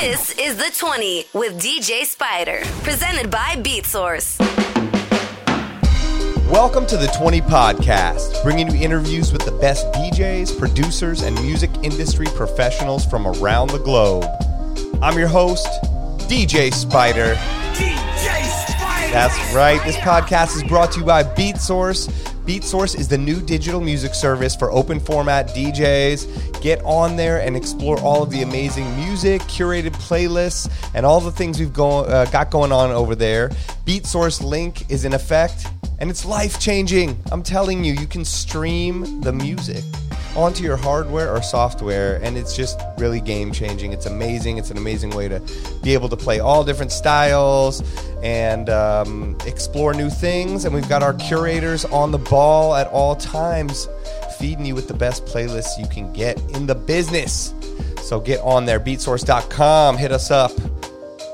This is The 20 with DJ Spider, presented by BeatSource. Welcome to the 20 Podcast, bringing you interviews with the best DJs, producers, and music industry professionals from around the globe. I'm your host, DJ Spider. DJ Spider. That's right. This podcast is brought to you by BeatSource. BeatSource is the new digital music service for open format DJs. Get on there and explore all of the amazing music, curated playlists, and all the things we've go, uh, got going on over there. BeatSource link is in effect, and it's life changing. I'm telling you, you can stream the music onto your hardware or software, and it's just really game changing. It's amazing. It's an amazing way to be able to play all different styles and um, explore new things. And we've got our curators on the ball at all times, feeding you with the best playlists you can get in the business. So get on there, beatsource.com, hit us up,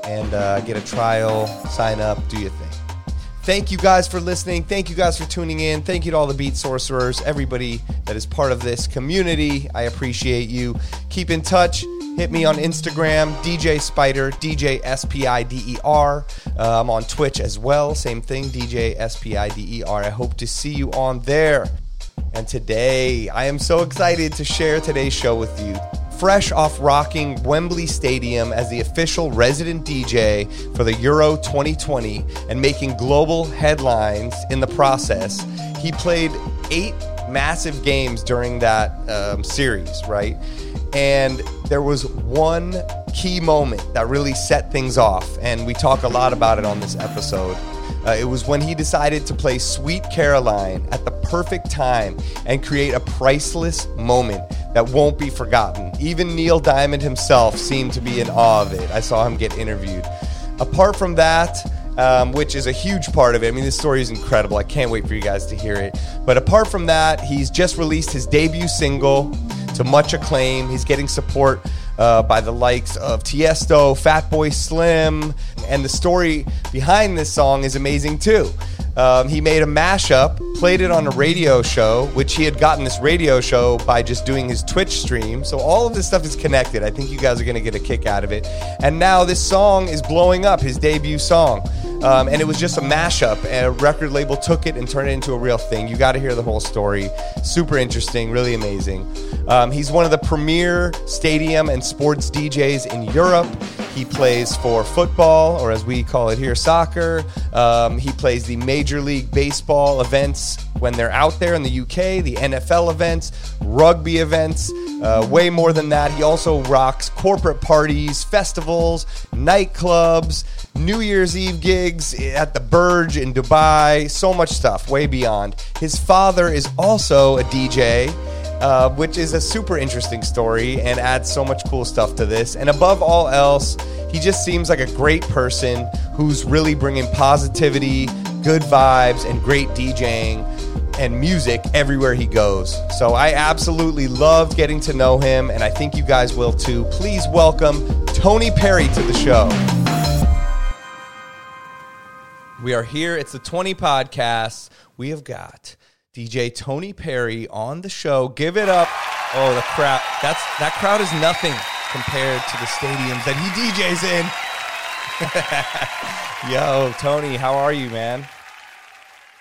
and uh, get a trial, sign up, do your thing. Thank you guys for listening. Thank you guys for tuning in. Thank you to all the beat sorcerers, everybody that is part of this community. I appreciate you. Keep in touch. Hit me on Instagram, DJ Spider, DJ S P I D E R. Uh, I'm on Twitch as well. Same thing, DJ S P I D E R. I hope to see you on there. And today, I am so excited to share today's show with you. Fresh off rocking Wembley Stadium as the official resident DJ for the Euro 2020 and making global headlines in the process, he played eight massive games during that um, series, right? And there was one key moment that really set things off, and we talk a lot about it on this episode. Uh, it was when he decided to play Sweet Caroline at the perfect time and create a priceless moment that won't be forgotten. Even Neil Diamond himself seemed to be in awe of it. I saw him get interviewed. Apart from that, um, which is a huge part of it. I mean, this story is incredible. I can't wait for you guys to hear it. But apart from that, he's just released his debut single to much acclaim. He's getting support uh, by the likes of Tiesto, Fatboy Slim, and the story behind this song is amazing too. Um, he made a mashup, played it on a radio show, which he had gotten this radio show by just doing his Twitch stream. So all of this stuff is connected. I think you guys are going to get a kick out of it. And now this song is blowing up, his debut song. Um, and it was just a mashup. And a record label took it and turned it into a real thing. You got to hear the whole story. Super interesting, really amazing. Um, he's one of the premier stadium and sports DJs in Europe. He plays for football, or as we call it here, soccer. Um, he plays the Major League Baseball events when they're out there in the UK, the NFL events, rugby events. Uh, way more than that, he also rocks corporate parties, festivals, nightclubs, New Year's Eve gigs at the Burj in Dubai, so much stuff, way beyond. His father is also a DJ. Uh, which is a super interesting story and adds so much cool stuff to this. And above all else, he just seems like a great person who's really bringing positivity, good vibes, and great DJing and music everywhere he goes. So I absolutely loved getting to know him, and I think you guys will too. Please welcome Tony Perry to the show. We are here. It's the 20 podcast. We have got DJ Tony Perry on the show. Give it up. Oh, the crowd. That's that crowd is nothing compared to the stadiums that he DJs in. Yo, Tony, how are you, man?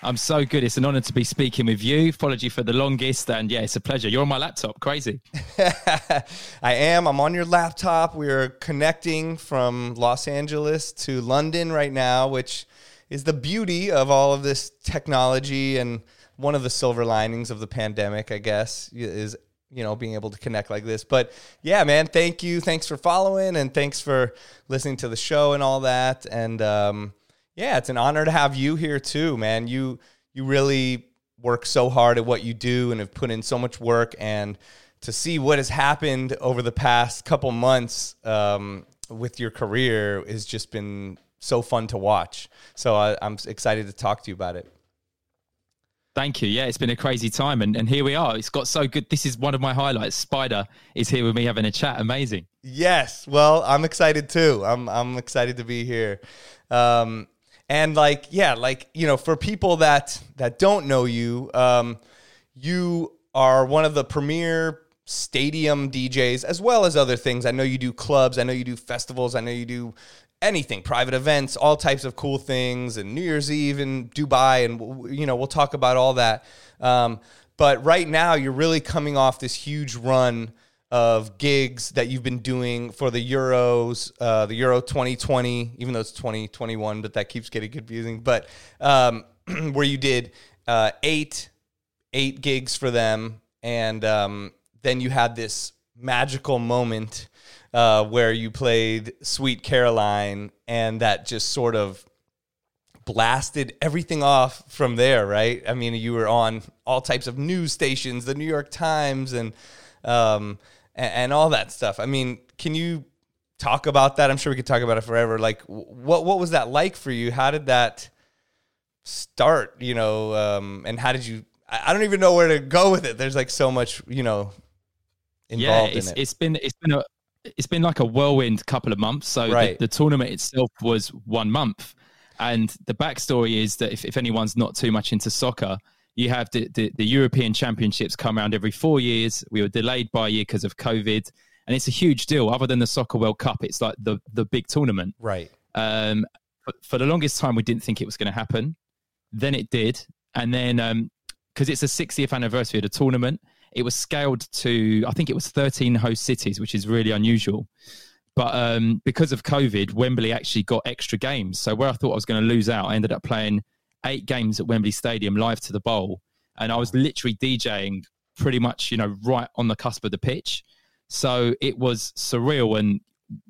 I'm so good. It's an honor to be speaking with you. You for the longest, and yeah, it's a pleasure. You're on my laptop. Crazy. I am. I'm on your laptop. We're connecting from Los Angeles to London right now, which is the beauty of all of this technology and one of the silver linings of the pandemic, I guess, is you know being able to connect like this. But yeah, man, thank you. Thanks for following and thanks for listening to the show and all that. And um, yeah, it's an honor to have you here too, man. You you really work so hard at what you do and have put in so much work and to see what has happened over the past couple months um, with your career has just been so fun to watch. So I, I'm excited to talk to you about it. Thank you. Yeah, it's been a crazy time, and, and here we are. It's got so good. This is one of my highlights. Spider is here with me having a chat. Amazing. Yes. Well, I'm excited too. I'm I'm excited to be here. Um, and like, yeah, like you know, for people that that don't know you, um, you are one of the premier stadium DJs as well as other things. I know you do clubs, I know you do festivals, I know you do anything, private events, all types of cool things, and New Year's Eve in Dubai, and you know we'll talk about all that. Um, but right now, you're really coming off this huge run of gigs that you've been doing for the Euros, uh, the Euro 2020, even though it's 2021, but that keeps getting confusing. But um, where you did uh, eight eight gigs for them, and um, then you had this magical moment uh, where you played Sweet Caroline, and that just sort of blasted everything off from there, right? I mean, you were on all types of news stations, the New York Times, and um, and, and all that stuff. I mean, can you talk about that? I'm sure we could talk about it forever. Like, what what was that like for you? How did that start? You know, um, and how did you? I don't even know where to go with it. There's like so much, you know, involved yeah, it's, in it. It's been it's been a it's been like a whirlwind couple of months. So Right. the, the tournament itself was one month, and the backstory is that if, if anyone's not too much into soccer, you have the, the, the European Championships come around every four years. We were delayed by a year because of COVID, and it's a huge deal. Other than the Soccer World Cup, it's like the the big tournament. right. Um, but for the longest time, we didn't think it was going to happen. Then it did, and then because it's the 60th anniversary of the tournament, it was scaled to I think it was 13 host cities, which is really unusual. But um, because of COVID, Wembley actually got extra games. So where I thought I was going to lose out, I ended up playing eight games at Wembley Stadium live to the bowl, and I was literally DJing pretty much, you know, right on the cusp of the pitch. So it was surreal, and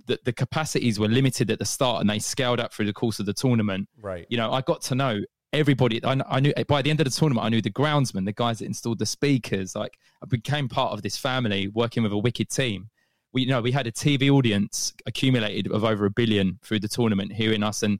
the, the capacities were limited at the start, and they scaled up through the course of the tournament. Right. You know, I got to know everybody. I, I knew by the end of the tournament, I knew the groundsman, the guys that installed the speakers. Like, I became part of this family, working with a wicked team. We, you know, we had a TV audience accumulated of over a billion through the tournament, hearing us, and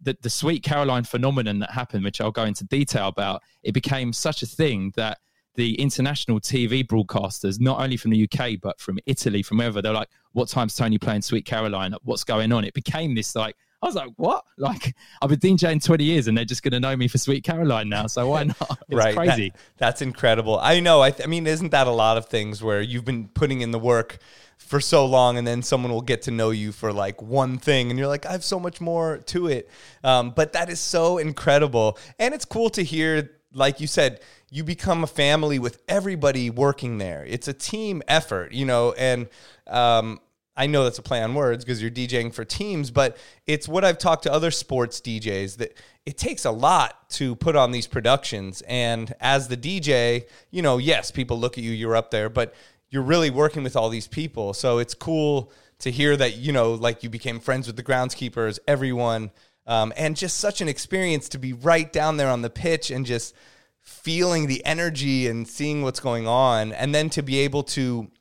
the the Sweet Caroline phenomenon that happened, which I'll go into detail about. It became such a thing that the international TV broadcasters, not only from the UK but from Italy, from wherever, they're like, "What time's Tony playing Sweet Caroline? What's going on?" It became this like. I was like, "What? Like, I've been DJing twenty years, and they're just going to know me for Sweet Caroline now. So why not? It's right. crazy. That- that's incredible. I know. I, th- I mean, isn't that a lot of things where you've been putting in the work for so long, and then someone will get to know you for like one thing, and you're like, I have so much more to it. Um, but that is so incredible, and it's cool to hear. Like you said, you become a family with everybody working there. It's a team effort, you know, and um, I know that's a play on words because you're DJing for teams, but it's what I've talked to other sports DJs that it takes a lot to put on these productions. And as the DJ, you know, yes, people look at you, you're up there, but you're really working with all these people. So it's cool to hear that, you know, like you became friends with the groundskeepers, everyone, um, and just such an experience to be right down there on the pitch and just feeling the energy and seeing what's going on. And then to be able to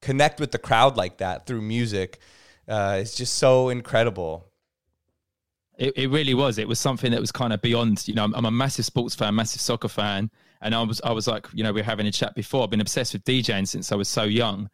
connect with the crowd like that through music uh, is just so incredible. It, it really was. It was something that was kind of beyond. You know, I'm, I'm a massive sports fan, massive soccer fan, and I was I was like, you know, we were having a chat before. I've been obsessed with DJing since I was so young,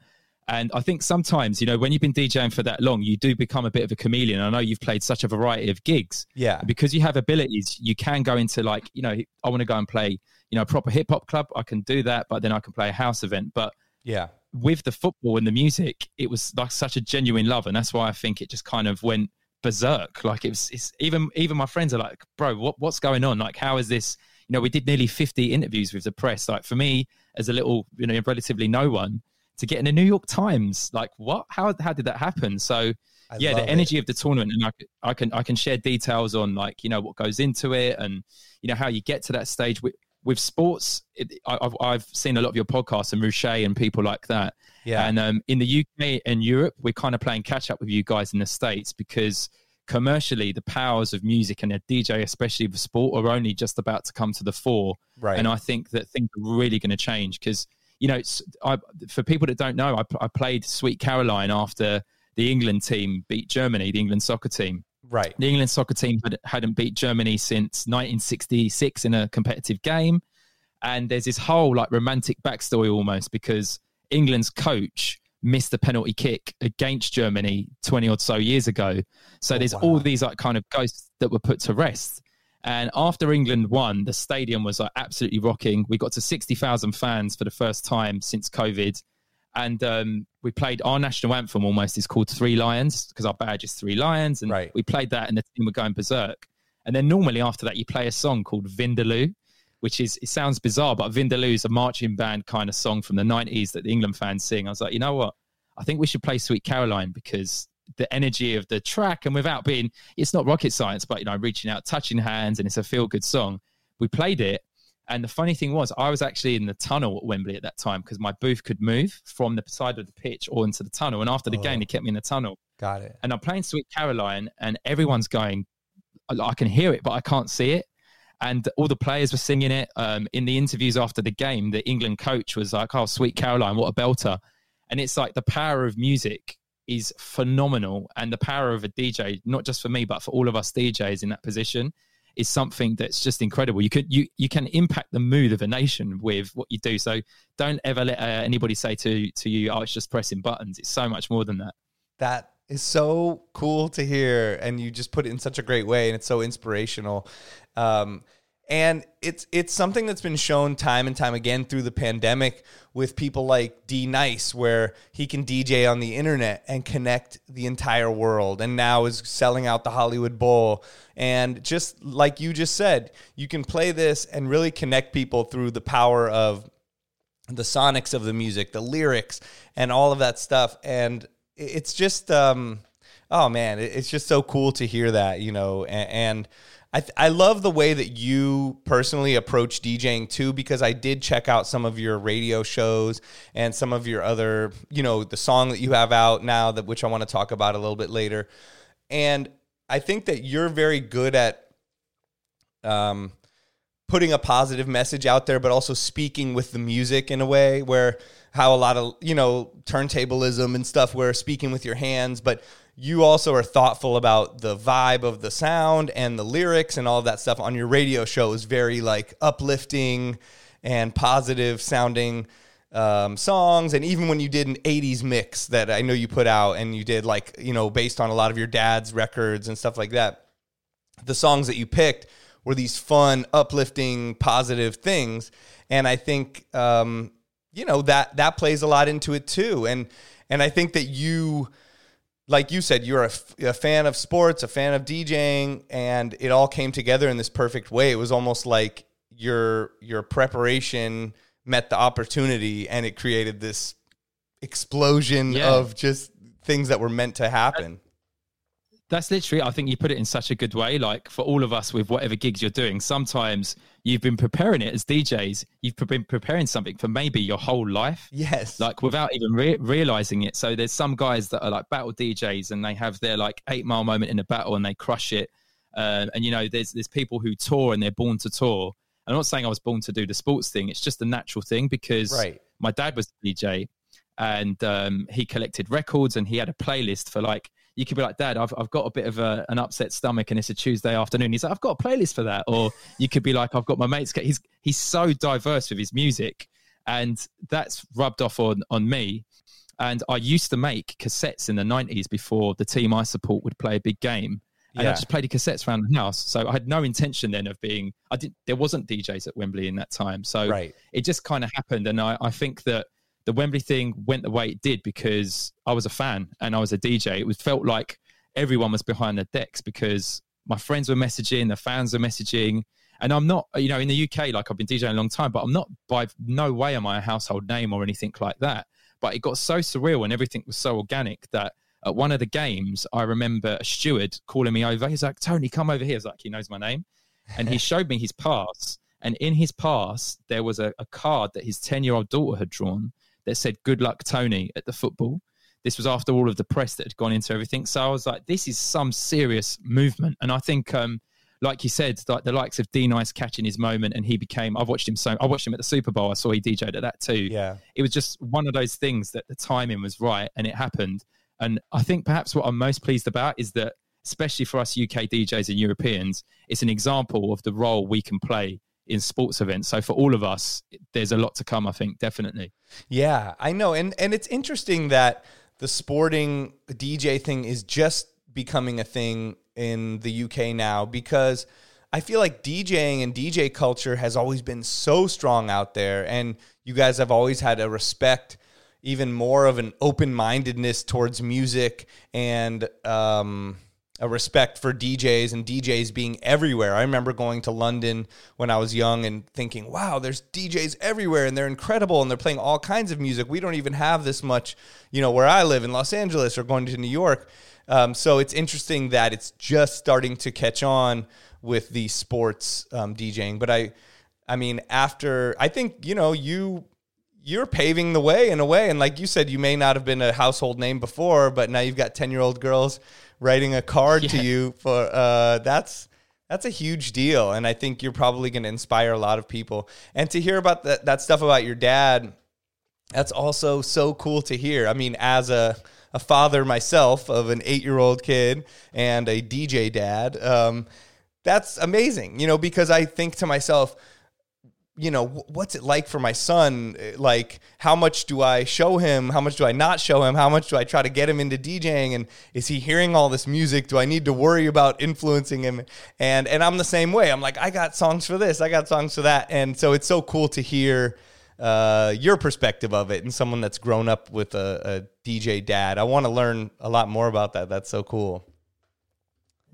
and I think sometimes, you know, when you've been DJing for that long, you do become a bit of a chameleon. I know you've played such a variety of gigs. Yeah. Because you have abilities, you can go into like, you know, I want to go and play, you know, a proper hip hop club. I can do that, but then I can play a house event. But Yeah. with the football and the music, it was like such a genuine love, and that's why I think it just kind of went berserk. Like it was, it's even even my friends are like, "Bro, what what's going on? Like, how is this?" You know, we did nearly fifty interviews with the press. Like for me, as a little, you know, relatively no one, to get in the New York Times, like what? How how did that happen? So. I yeah, the it. energy of the tournament, and I can I can share details on like you know what goes into it, and you know how you get to that stage with with sports. It, I, I've I've seen a lot of your podcasts and Ruche and people like that, Yeah. and um, in the UK and Europe, we're kind of playing catch up with you guys in the States because commercially, the powers of music and a DJ, especially with sport, are only just about to come to the fore. Right. And I think that things are really going to change because, you know, I, for people that don't know, I, I played Sweet Caroline after the England team beat Germany, the England soccer team. right. The England soccer team had, hadn't beat Germany since 1966 in a competitive game. And there's this whole like romantic backstory almost because England's coach missed the penalty kick against Germany 20 or so years ago. So there's all these like kind of ghosts that were put to rest. And after England won, the stadium was like absolutely rocking. We got to 60,000 fans for the first time since COVID. and um, we played our national anthem. Almost is called Three Lions because our badge is three lions, and Right. we played that, and the team were going berserk. And then normally after that, you play a song called Vindaloo, which is it sounds bizarre, but Vindaloo is a marching band kind of song from the '90s that the England fans sing. I was like, you know what? I think we should play Sweet Caroline because the energy of the track and without being, it's not rocket science, but you know, reaching out, touching hands, and it's a feel good song. We played it. And the funny thing was, I was actually in the tunnel at Wembley at that time because my booth could move from the side of the pitch or into the tunnel. And after the game, oh. they kept me in the tunnel Got it. and I'm playing Sweet Caroline, and everyone's going, I can hear it, but I can't see it. And all the players were singing it. Um, in the interviews after the game, the England coach was like, "Oh, Sweet Caroline, what a belter!" And it's like the power of music is phenomenal, and the power of a DJ, not just for me, but for all of us DJs in that position, is something that's just incredible. You could you you can impact the mood of a nation with what you do. So don't ever let uh, anybody say to to you, "Oh, it's just pressing buttons." It's so much more than that. That is so cool to hear, and you just put it in such a great way, and it's so inspirational. Um, and it's it's something that's been shown time and time again through the pandemic with people like D Nice, where he can DJ on the internet and connect the entire world, and now is selling out the Hollywood Bowl. And just like you just said, you can play this and really connect people through the power of the sonics of the music, the lyrics, and all of that stuff. And it's just, um, oh man, it's just so cool to hear that, you know. And, and I, th- I love the way that you personally approach DJing too, because I did check out some of your radio shows and some of your other, you know, the song that you have out now, that which I want to talk about a little bit later. And I think that you're very good at um, putting a positive message out there, but also speaking with the music in a way where how a lot of, you know, turntablism and stuff where speaking with your hands, but you also are thoughtful about the vibe of the sound and the lyrics and all of that stuff on your radio show is very like uplifting and positive sounding um, songs. And even when you did an 80s mix that I know you put out and you did like, you know, based on a lot of your dad's records and stuff like that, the songs that you picked were these fun, uplifting, positive things, and I think um, you know that that plays a lot into it too. And and I think that you, like you said, you're a, f- a fan of sports, a fan of DJing, and it all came together in this perfect way. It was almost like your your preparation met the opportunity, and it created this explosion Yeah. of just things that were meant to happen. That's literally, I think you put it in such a good way. Like for all of us with whatever gigs you're doing, sometimes you've been preparing it as DJs, you've been preparing something for maybe your whole life, Yes, like without even re- realizing it. So there's some guys that are like battle DJs and they have their like eight mile moment in a battle and they crush it. Uh, and you know, there's there's people who tour and they're born to tour. I'm not saying I was born to do the sports thing. It's just a natural thing because Right. my dad was a DJ and um, he collected records and he had a playlist for like you could be like dad i've, I've got a bit of a, an upset stomach and it's a tuesday afternoon he's like i've got a playlist for that or you could be like i've got my mates he's he's so diverse with his music and that's rubbed off on on me and i used to make cassettes in the 90s before the team i support would play a big game and Yeah. I just played the cassettes around the house. So I had no intention then of being. I didn't, There wasn't DJs at Wembley in that time. So Right. it just kind of happened. And I, I think that the Wembley thing went the way it did because I was a fan and I was a DJ. It was felt like everyone was behind the decks because my friends were messaging, the fans were messaging. And I'm not, you know, in the UK, like I've been DJing a long time, but I'm not by no way am I a household name or anything like that. But it got so surreal and everything was so organic that at one of the games, I remember a steward calling me over. He's like, Tony, come over here. Was like, he knows my name. And he showed me his pass. And in his pass, there was a, a card that his 10 year old daughter had drawn that said, Good luck, Tony, at the football. This was after all of the press that had gone into everything. So I was like, this is some serious movement. And I think, um, like you said, like the likes of D Nice catching his moment, and he became. I've watched him so. I watched him at the Super Bowl. I saw he DJ'd at that too. Yeah. It was just one of those things that the timing was right, and it happened. And I think perhaps what I'm most pleased about is that, especially for us UK DJs and Europeans, it's an example of the role we can play in sports events. So for all of us, there's a lot to come. I think definitely. Yeah, I know. And and it's interesting that the sporting DJ thing is just becoming a thing in the UK now because I feel like DJing and DJ culture has always been so strong out there and you guys have always had a respect even more of an open mindedness towards music and um, a respect for DJs and DJs being everywhere. I remember going to London when I was young and thinking, wow, there's DJs everywhere and they're incredible and they're playing all kinds of music. We don't even have this much, you know, where I live in Los Angeles or going to New York. Um, so it's interesting that it's just starting to catch on with the sports um, DJing. But I, I mean, after I think you know you you're paving the way in a way, and like you said, you may not have been a household name before, but now you've got ten year old girls writing a card yeah. to you for uh, that's that's a huge deal, and I think you're probably going to inspire a lot of people. And to hear about that that stuff about your dad, that's also so cool to hear. I mean, as a a father myself of an eight year old kid and a DJ dad. Um, that's amazing, you know, because I think to myself, you know, what's it like for my son? Like, how much do I show him? How much do I not show him? How much do I try to get him into DJing? And is he hearing all this music? Do I need to worry about influencing him? And and I'm the same way. I'm like, I got songs for this, I got songs for that, and so it's so cool to hear uh, your perspective of it and someone that's grown up with a, a DJ dad. I want to learn a lot more about that. That's so cool.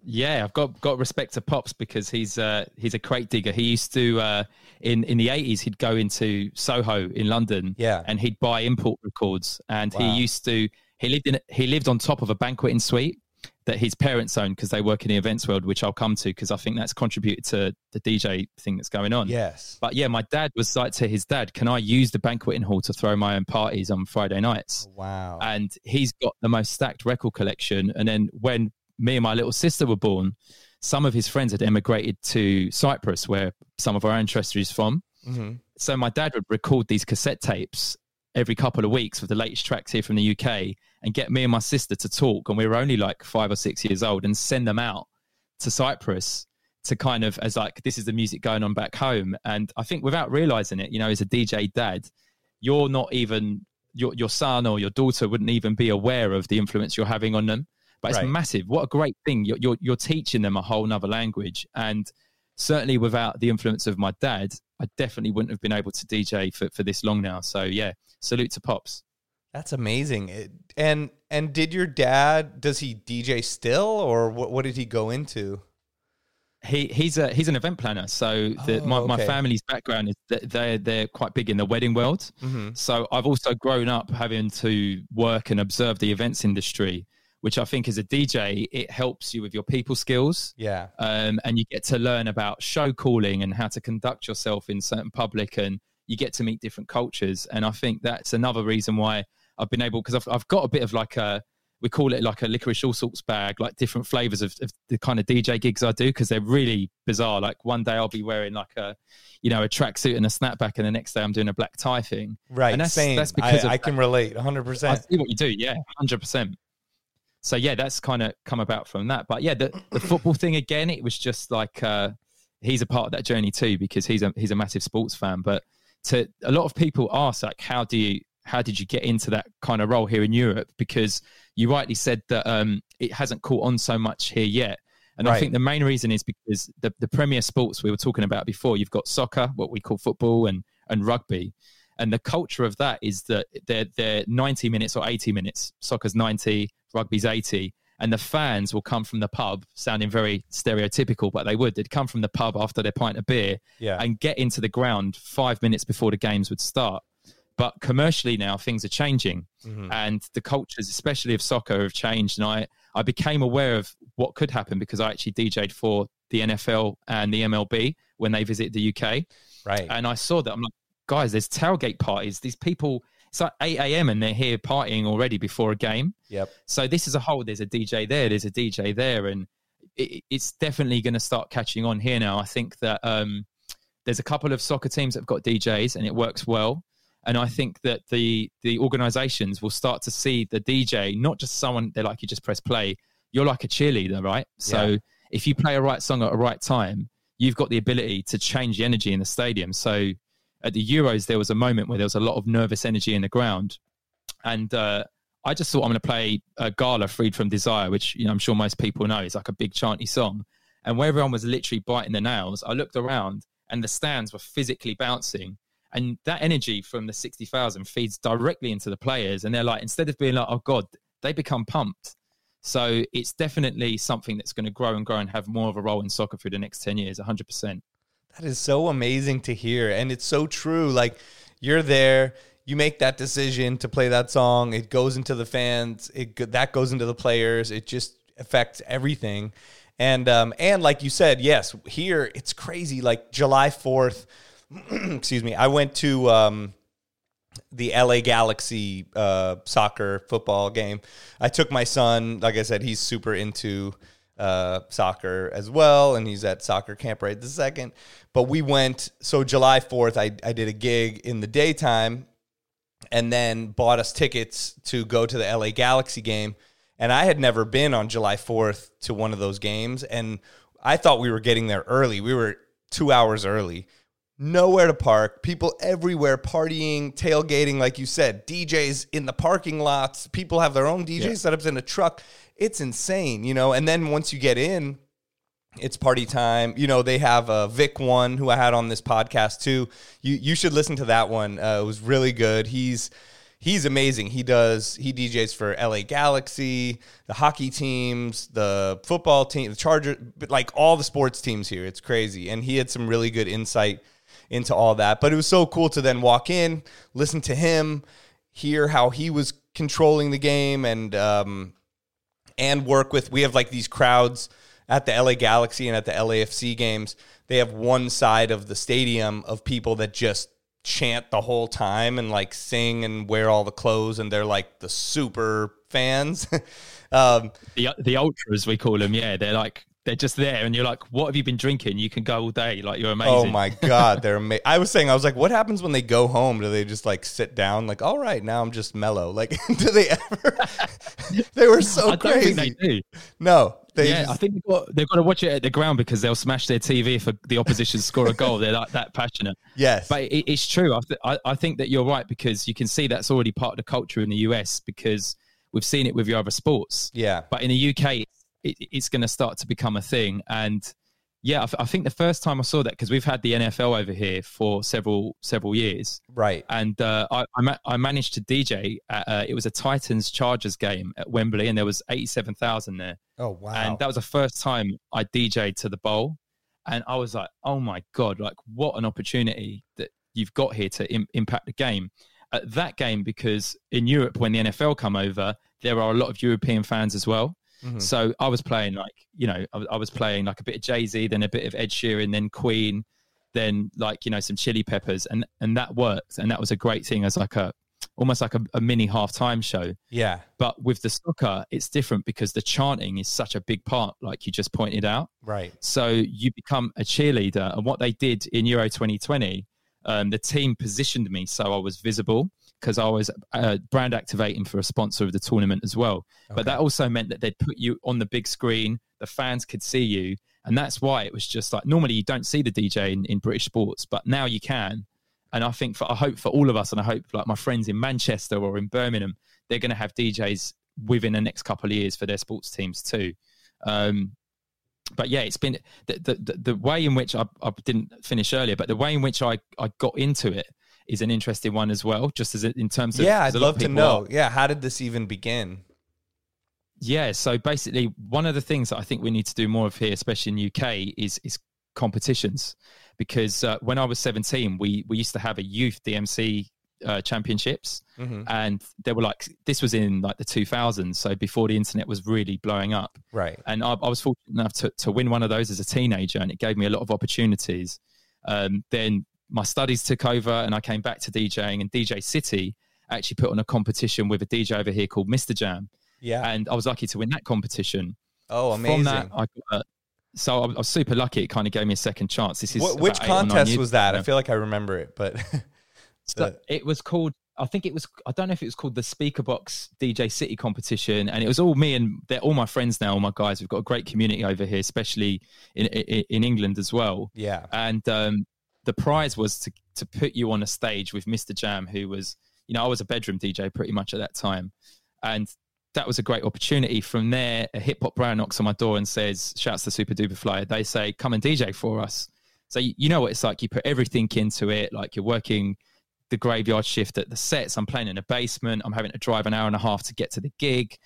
Yeah, I've got got respect to Pops because he's uh, he's a crate digger. He used to uh, in in the eighties he'd go into Soho in London, yeah, and he'd buy import records. And wow. he used to he lived in he lived on top of a banqueting suite that his parents own because they work in the events world, which I'll come to because I think that's contributed to the DJ thing that's going on. Yes, but yeah, my dad was like to his dad, "Can I use the banqueting hall to throw my own parties on Friday nights?" wow, and he's got the most stacked record collection. And then when me and my little sister were born, some of his friends had emigrated to Cyprus, where some of our ancestry is from. Mm-hmm. So my dad would record these cassette tapes every couple of weeks with the latest tracks here from the UK and get me and my sister to talk. And we were only like five or six years old and send them out to Cyprus to kind of as like this is the music going on back home. And I think without realizing it, you know, as a DJ dad, you're not even your your son or your daughter wouldn't even be aware of the influence you're having on them but it's right. massive. What a great thing! You're, you're, you're teaching them a whole nother language, and certainly without the influence of my dad, I definitely wouldn't have been able to DJ for, for this long now. So yeah, salute to pops. That's amazing. And and did your dad does he DJ still, or what? What did he go into? He he's a he's an event planner. So the, oh, my, okay. my family's background is that they're they're quite big in the wedding world. Mm-hmm. So I've also grown up having to work and observe the events industry which I think as a DJ, it helps you with your people skills. Yeah. Um, and you get to learn about show calling and how to conduct yourself in certain public and you get to meet different cultures. And I think that's another reason why I've been able, because I've, I've got a bit of like a, we call it like a licorice all sorts bag, like different flavors of, of the kind of DJ gigs I do because they're really bizarre. Like one day I'll be wearing like a, you know, a tracksuit and a snapback, and the next day I'm doing a black tie thing. Right, and that's, same. That's because I, I can relate 100. percent I see what you do. Yeah, 100. percent so yeah, that's kind of come about from that. But yeah, the, the football thing again, it was just like uh, he's a part of that journey too because he's a he's a massive sports fan. But to a lot of people ask like, how do you how did you get into that kind of role here in Europe? Because you rightly said that um, it hasn't caught on so much here yet. And right. I think the main reason is because the, the premier sports we were talking about before, you've got soccer, what we call football, and and rugby. And the culture of that is that they're they're 90 minutes or 80 minutes. Soccer's 90, rugby's 80 and the fans will come from the pub, sounding very stereotypical, but they would. They'd come from the pub after their pint of beer yeah. and get into the ground five minutes before the games would start. But commercially now, things are changing, mm-hmm. and the cultures, especially of soccer, have changed. And I, I became aware of what could happen because I actually DJ'd for the NFL and the MLB when they visit the UK. Right. And I saw that. I'm like, guys, there's tailgate parties. These people it's like 8 a.m. and they're here partying already before a game. Yep. So this is a whole, there's a DJ there, there's a DJ there. And it, it's definitely going to start catching on here now. I think that um, there's a couple of soccer teams that have got DJs and it works well. And I think that the the organizations will start to see the DJ, not just someone they're like, you just press play. You're like a cheerleader, right? So yeah. if you play a right song at a right time, you've got the ability to change the energy in the stadium. So at the Euros, there was a moment where there was a lot of nervous energy in the ground. And uh, I just thought I'm going to play Gala Freed from Desire, which you know, I'm sure most people know is like a big chanty song. And where everyone was literally biting their nails, I looked around and the stands were physically bouncing. And that energy from the 60,000 feeds directly into the players. And they're like, instead of being like, oh God, they become pumped. So it's definitely something that's going to grow and grow and have more of a role in soccer for the next 10 years, 100%. That is so amazing to hear. And it's so true. Like, you're there, you make that decision to play that song, it goes into the fans, it that goes into the players, it just affects everything. And um, and like you said, yes, here it's crazy. Like July fourth, excuse me, I went to um, the LA Galaxy uh, soccer football game. I took my son. Like I said, he's super into uh, soccer as well, and he's at soccer camp right the second. But we went. So July fourth, I I did a gig in the daytime, and then bought us tickets to go to the LA Galaxy game and I had never been on July 4th to one of those games. And I thought we were getting there early. We were two hours early. Nowhere to park, people everywhere partying, tailgating, like you said, DJs in the parking lots. People have their own DJ yeah. setups in a truck. It's insane, you know. And then once you get in, it's party time. You know, they have uh, Vic one who I had on this podcast too. You you should listen to that one. Uh, it was really good. He's he's amazing. He does he DJs for LA Galaxy, the hockey teams, the football team, the Chargers, like all the sports teams here. It's crazy, and he had some really good insight into all that. But it was so cool to then walk in, listen to him, hear how he was controlling the game, and um, and work with. We have like these crowds at the LA Galaxy and at the LAFC games. They have one side of the stadium of people that just chant the whole time and like sing and wear all the clothes and they're like the super fans um, the the ultras we call them yeah they're like they're just there and you're like what have you been drinking? You can go all day. Like you're oh amazing. oh my god they're amazing i was saying i was like what happens when they go home? Do they just like sit down? Like all right now i'm just mellow. Like do they ever they were so crazy. no they yeah, just... I think they've got, they've got to watch it at the ground because they'll smash their TV if the opposition score a goal. They're like that passionate. Yes, but it, it's true. I, th- I, I, think that you're right because you can see that's already part of the culture in the US because we've seen it with your other sports. Yeah, but in the UK, it, it's going to start to become a thing, and yeah, I, I think the first time I saw that because we've had the NFL over here for several several years, right? And uh, I I, ma- I, managed to DJ. At, uh, it was a Titans Chargers game at Wembley, and there was eighty seven thousand there. Oh wow! And that was the first time I DJed to the bowl, and I was like, oh my god, like what an opportunity that you've got here to Im- impact the game. At that game, because in Europe, when the NFL come over, there are a lot of European fans as well. Mm-hmm. So I was playing like, you know, I was, I was playing like a bit of Jay Z, then a bit of Ed Sheeran, then Queen, then like, you know, some chili peppers. And, and that worked. And that was a great thing as like a, almost like a, a mini halftime show. Yeah. But with the soccer, it's different because the chanting is such a big part, like you just pointed out. Right. So you become a cheerleader. And what they did in Euro 2020, um, the team positioned me so I was visible because I was uh, brand activating for a sponsor of the tournament as well. Okay. But that also meant that they'd put you on the big screen, the fans could see you. And that's why it was just like normally you don't see the DJ in, in British sports, but now you can. And I think for I hope for all of us, and I hope like my friends in Manchester or in Birmingham, they're going to have DJs within the next couple of years for their sports teams too. Um, but yeah, it's been the, the the way in which I, I didn't finish earlier, but the way in which I, I got into it is an interesting one as well. Just as it, in terms of yeah, I'd love to know. Are, yeah, how did this even begin? Yeah, so basically, one of the things that I think we need to do more of here, especially in UK, is is competitions. Because uh, when I was seventeen, we we used to have a youth DMC uh, championships, mm-hmm. and they were like this was in like the 2000s, so before the internet was really blowing up. Right. And I, I was fortunate enough to to win one of those as a teenager, and it gave me a lot of opportunities. Um, then my studies took over and I came back to DJing and DJ City actually put on a competition with a DJ over here called Mr. Jam. Yeah. And I was lucky to win that competition. Oh, amazing. From that, I got, so I was super lucky. It kind of gave me a second chance. This is what, which contest was that? I feel like I remember it, but so it was called. I think it was. I don't know if it was called the Speaker Box DJ City competition, and it was all me and they're all my friends now. All my guys. We've got a great community over here, especially in in, in England as well. Yeah. And um, the prize was to to put you on a stage with Mr. Jam, who was, you know, I was a bedroom DJ pretty much at that time, and that was a great opportunity. From there, a hip hop brand knocks on my door and says, "Shouts to Super Duper Flyer." They say, "Come and DJ for us." So you, you know what it's like. You put everything into it. Like you're working the graveyard shift at the sets. I'm playing in a basement. I'm having to drive an hour and a half to get to the gig,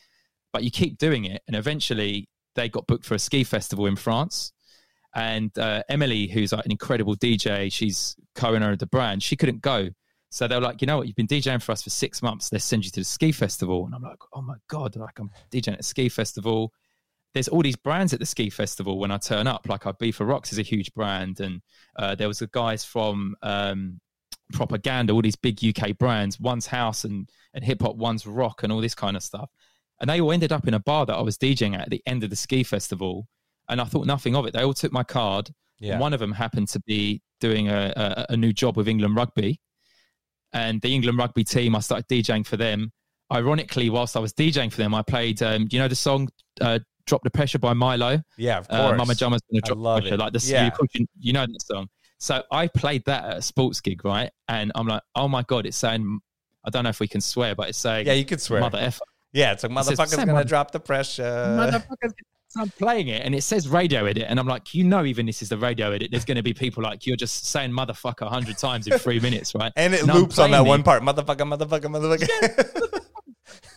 but you keep doing it, and eventually they got booked for a ski festival in France. And uh, Emily, who's like an incredible DJ, she's co-owner of the brand. She couldn't go, so they're like, you know what, you've been DJing for us for six months. Let's send you to the ski festival. And I'm like, oh my god, like I'm DJing at a ski festival. There's all these brands at the ski festival when I turn up. Like Ibiza Rocks is a huge brand, and uh, there was the guys from um, Propaganda, all these big UK brands. One's house and and hip hop, one's rock, and all this kind of stuff. And they all ended up in a bar that I was DJing at at the end of the ski festival. And I thought nothing of it. They all took my card. Yeah. And one of them happened to be doing a, a, a new job with England Rugby. And the England Rugby team, I started DJing for them. Ironically, whilst I was DJing for them, I played, um, do you know the song uh, Drop the Pressure by Mylo? Yeah, of Uh, course. Mama Jama's gonna I drop love pressure. it. Like the Yeah. you, push- you know that song. So I played that at a sports gig, right? And I'm like, oh my god, it's saying, I don't know if we can swear, but it's saying, yeah, you could swear. mother effer. yeah, it's like motherfucker's "Sam, gonna mother- drop the pressure. Motherfuckers. So I'm playing it and it says radio edit, and I'm like, you know, even this is the radio edit. There's going to be people like you're just saying motherfucker a hundred times in three minutes, right? and it I'm loops on that it, one part. Motherfucker, motherfucker, motherfucker.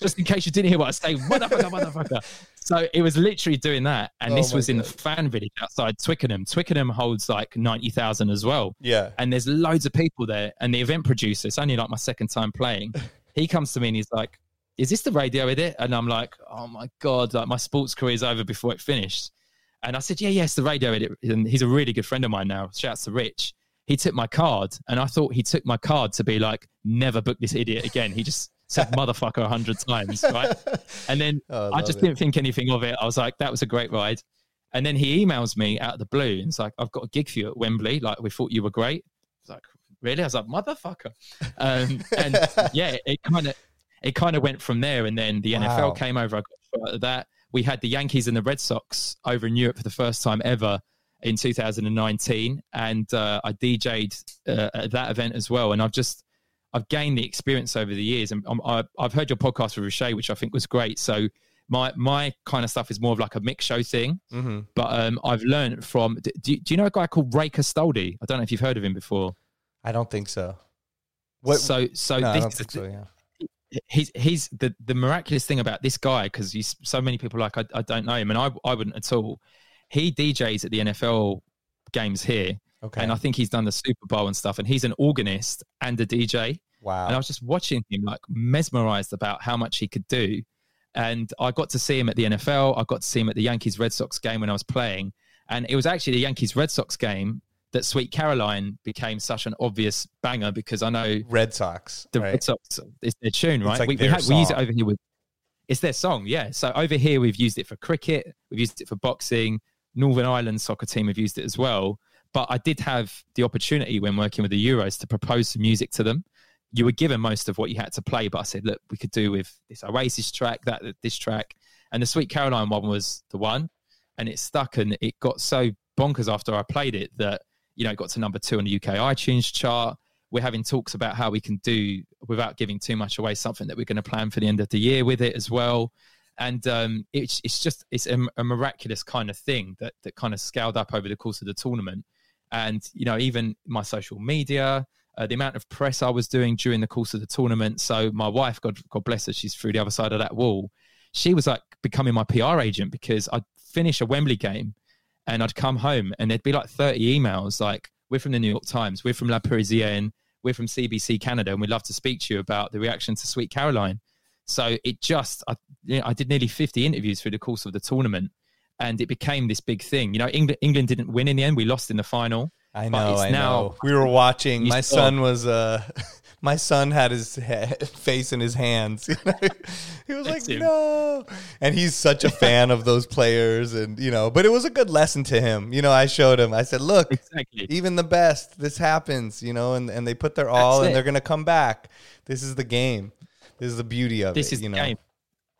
just in case you didn't hear what I say, motherfucker, motherfucker. So it was literally doing that, and Oh this was in the fan village outside Twickenham. Twickenham holds like ninety thousand as well. yeah. and there's loads of people there. And the event producer, it's only like my second time playing. He comes to me and he's like, "Is this the radio edit?" And I'm like, "Oh my god!" Like my sports career's over before it finished. And I said, "Yeah, yes, the radio edit." And he's a really good friend of mine now. Shouts to Rich. He took my card, and I thought he took my card to be like, "Never book this idiot again." He just said "motherfucker" a hundred times, right? And then Oh, I I just it. didn't think anything of it. I was like, "That was a great ride." And then he emails me out of the blue and it's like, I've got a gig for you at Wembley. Like, we thought you were great. I was like, really? I was like, motherfucker. Um, and yeah, it kind of it kind of went from there. And then the Wow. NFL came over. I got a shot at that. We had the Yankees and the Red Sox over in Europe for the first time ever in 2019, and uh, I DJ'd uh, at that event as well. And I've just I've gained the experience over the years, and I'm, I, I've heard your podcast with Riche, which I think was great. So my my kind of stuff is more of like a mix show thing. hmm But um, I've learned from. Do, do you know a guy called Ray Castoldi? I don't know if you've heard of him before. I don't think so. What? So so no, this don't is think so. Yeah. He's he's the the miraculous thing about this guy because he's so many people like I, I don't know him and I I wouldn't at all. He DJs at the NFL games here, Okay. and I think he's done the Super Bowl and stuff. And he's an organist and a DJ. wow. And I was just watching him, like mesmerized about how much he could do. And I got to see him at the NFL. I got to see him at the Yankees Red Sox game when I was playing. And it was actually the Yankees Red Sox game that Sweet Caroline became such an obvious banger because I know Red Sox. the right? Red Sox is their tune, right? like we, we, their have, we use it over here with it's their song, yeah. So over here we've used it for cricket, we've used it for boxing. Northern Ireland soccer team have used it as well. But I did have the opportunity when working with the Euros to propose some music to them. You were given most of what you had to play, but I said, look, we could do with this Oasis track, that this track, and the Sweet Caroline one was the one, and it stuck, and it got so bonkers after I played it that you know got to number two on the UK iTunes chart. We're having talks about how we can do without giving too much away something that we're going to plan for the end of the year with it as well and um, it's it's just it's a, a miraculous kind of thing that that kind of scaled up over the course of the tournament. And you know, even my social media, uh, the amount of press I was doing during the course of the tournament. So my wife, God God bless her, she's through the other side of that wall. She was like becoming my PR agent because I'd finish a Wembley game and I'd come home and there'd be like 30 emails like, we're from the New York Times, we're from La Parisienne, we're from CBC Canada, and we'd love to speak to you about the reaction to Sweet Caroline. So it just, I, you know, I did nearly 50 interviews through the course of the tournament and it became this big thing. You know, England, England didn't win in the end. We lost in the final. I but know. it's I now- know. We were watching. My saw- son was. uh My son had his face in his hands. You know? he was like, him. "No!" And he's such a fan of those players, and you know. But it was a good lesson to him. You know, I showed him. I said, "Look, Exactly. even the best, this happens." You know, and and they put their all, That's and it. they're gonna come back. This is the game. This is the beauty of it. this is you the know? game.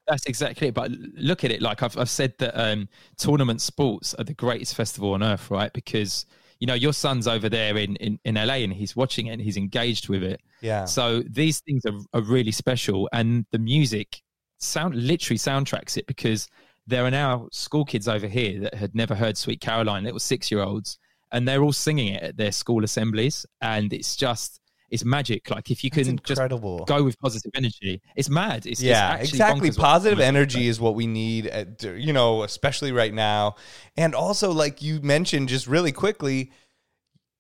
That's exactly it. But look at it. Like I've, I've said that um, tournament sports are the greatest festival on earth, right? Because you know your son's over there in, in, in LA and he's watching it and he's engaged with it. Yeah. So these things are, are really special, and the music sound literally soundtracks it because there are now school kids over here that had never heard Sweet Caroline, little six year olds, and they're all singing it at their school assemblies, and it's just it's magic. Like if you can just go with positive energy, it's mad. It's, yeah, actually exactly. Positive energy is what we need, at, you know, especially right now. And also, like you mentioned, just really quickly,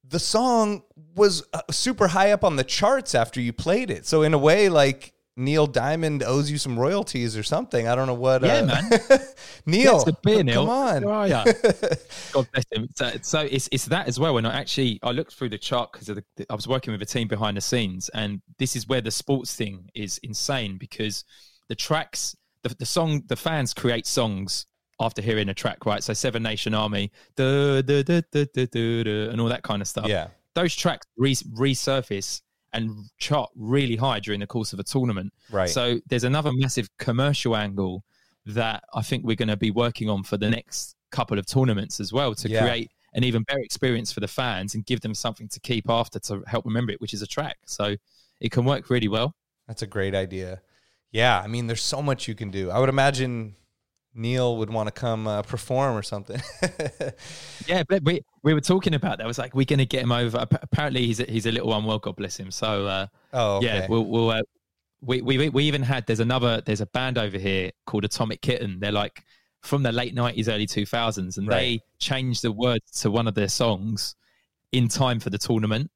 the song was uh, super high up on the charts after you played it. So in a way, like Neil Diamond owes you some royalties or something. I don't know what. Yeah, uh, man. Neil, beer, come on. Where are ya? God bless him. So, so it's it's that as well. And I actually I looked through the chart because I was working with a team behind the scenes, and this is where the sports thing is insane because the tracks, the, the song, the fans create songs after hearing a track, right? So Seven Nation Army, duh, duh, duh, and all that kind of stuff. Yeah. those tracks re- resurface and chart really high during the course of a tournament. Right. So there's another massive commercial angle that I think we're going to be working on for the next couple of tournaments as well to Yeah. create an even better experience for the fans and give them something to keep after to help remember it, which is a track. So it can work really well. That's a great idea. Yeah, I mean, there's so much you can do. I would imagine Neil would want to come uh, perform or something. Yeah, but we we were talking about that. I was like, we're going to get him over. Apparently, he's a, he's a little unwell. God bless him. So uh, oh, okay. yeah, we'll, we'll uh, we, we we even had there's another there's a band over here called Atomic Kitten. They're like from the late nineties, early two thousands, and Right. they changed the words to one of their songs in time for the tournament,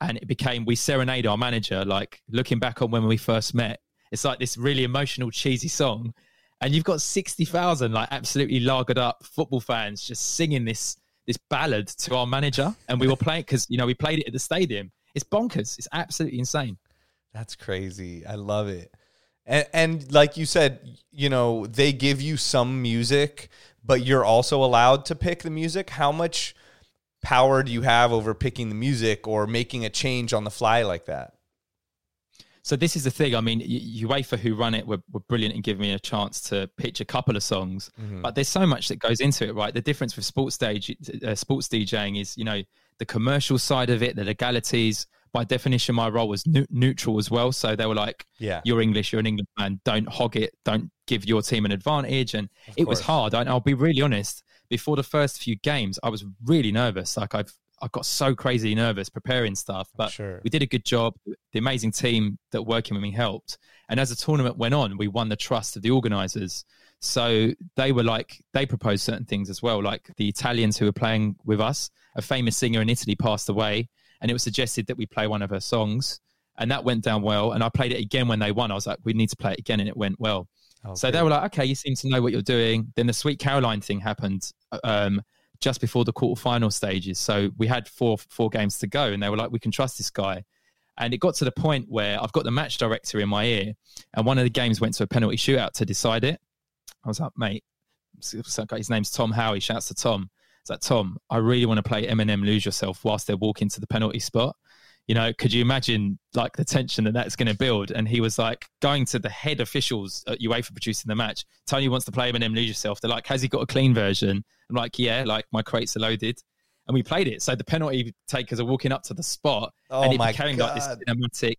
and it became we serenade our manager. Like looking back on when we first met, it's like this really emotional, cheesy song, and you've got sixty thousand like absolutely lagered up football fans just singing this this ballad to our manager, and we were playing because you know we played it at the stadium. It's bonkers. It's absolutely insane. That's crazy. I love it. And, and like you said, you know, they give you some music, but you're also allowed to pick the music. How much power do you have over picking the music or making a change on the fly like that? So this is the thing. I mean, UEFA, who run it, were, were brilliant in giving me a chance to pitch a couple of songs. But there's so much that goes into it, right? The difference with sports stage, uh, sports DJing is, you know, the commercial side of it, the legalities. By definition, my role was neu- neutral as well. So they were like, Yeah. "You're English, you're an England man. Don't hog it. Don't give your team an advantage." And it was hard. I, I'll be really honest. Before the first few games, I was really nervous. Like I've I got so crazy nervous preparing stuff, but Sure. we did a good job. The amazing team that working with me helped. And as the tournament went on, we won the trust of the organizers. So they were like, they proposed certain things as well. Like the Italians who were playing with us, a famous singer in Italy passed away, and it was suggested that we play one of her songs. And that went down well. And I played it again when they won. I was like, we need to play it again. And it went well. so they were like, okay, you seem to know what you're doing. Then the Sweet Caroline thing happened um, just before the quarterfinal stages. So we had four four games to go, and they were like, we can trust this guy. And it got to the point where I've got the match director in my ear, and one of the games went to a penalty shootout to decide it. I was like, mate, his name's Tom Howie. Shouts to Tom. It's like, Tom, I really want to play Eminem Lose Yourself whilst they're walking to the penalty spot. You know, could you imagine like the tension that that's going to build? And he was like going to the head officials at UEFA producing the match. Tony wants to play Eminem Lose Yourself. They're like, has he got a clean version? I'm like, yeah, like my crates are loaded. And we played it. So the penalty takers are walking up to the spot Oh and it my became like this God. cinematic.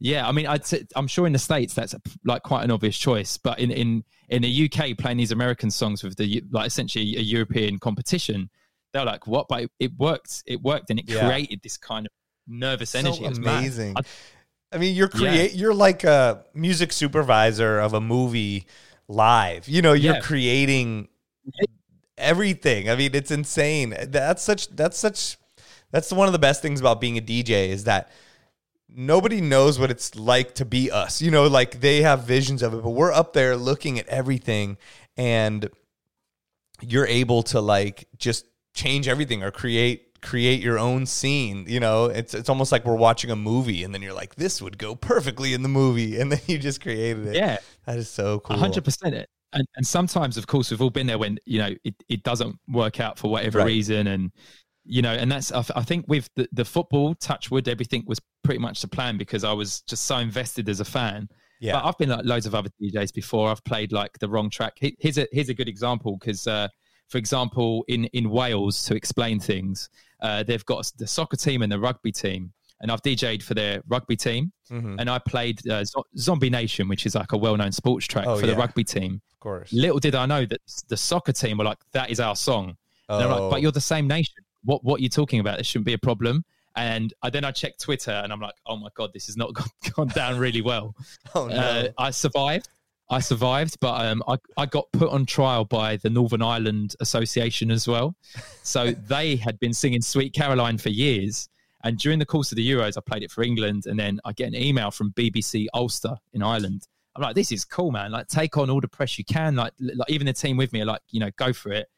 Yeah, I mean, I'd say, I'm sure in the states that's a, like quite an obvious choice, but in in in the UK, playing these American songs with the like essentially a European competition, they're like, what? But it, it worked. It worked, and it Yeah. created this kind of nervous energy. So It was mad. amazing. I- I mean, you're create you're like a music supervisor of a movie live. You know, you're Yeah. creating everything. I mean, it's insane. That's such that's such that's one of the best things about being a DJ is that nobody knows what it's like to be us. You know, like they have visions of it, but we're up there looking at everything and you're able to like just change everything or create create your own scene you know it's it's almost like we're watching a movie and then you're like this would go perfectly in the movie and then you just created it Yeah. that is so cool hundred percent. It and and sometimes, of course, we've all been there when you know it, it doesn't work out for whatever Right. reason, and you know, and that's I, I think with the, the football, Touchwood, everything was pretty much the plan because I was just so invested as a fan. yeah But I've been like loads of other DJs before. I've played like the wrong track. He- Here's a here's a good example because, uh, for example, in in Wales, to explain things, uh, they've got the soccer team and the rugby team, and I've DJ'd for their rugby team, Mhm. and I played uh, Zo- Zombie Nation, which is like a well known sports track Oh, for yeah. the rugby team. of course Little did I know that the soccer team were like, "That is our song." And they're Oh. like, "But you're the same nation. what what are you talking about? This shouldn't be a problem. And I, then I checked Twitter, and I'm like, oh my god, this has not gone, gone down really well. Oh no. Uh, I survived. I survived, but um, I, I got put on trial by the Northern Ireland Association as well. So they had been singing Sweet Caroline for years. And during the course of the Euros, I played it for England. And then I get an email from BBC Ulster in Ireland. I'm like, this is cool, man. Like, take on all the press you can. Like, like even the team with me are like, you know, go for it.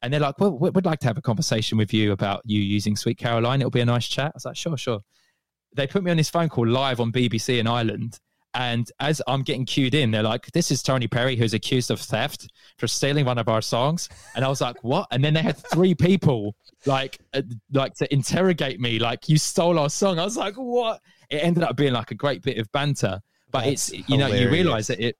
And they're like, well, we'd like to have a conversation with you about you using Sweet Caroline. It'll be a nice chat. I was like, sure, sure. They put me on this phone call live on BBC in Ireland. And as I'm getting cued in, they're like, "This is Tony Perry, who's accused of theft for stealing one of our songs." And I was like, "What?" And then they had three people like, uh, like to interrogate me, like, "You stole our song." I was like, "What?" It ended up being like a great bit of banter, but That's it's you know you realize that it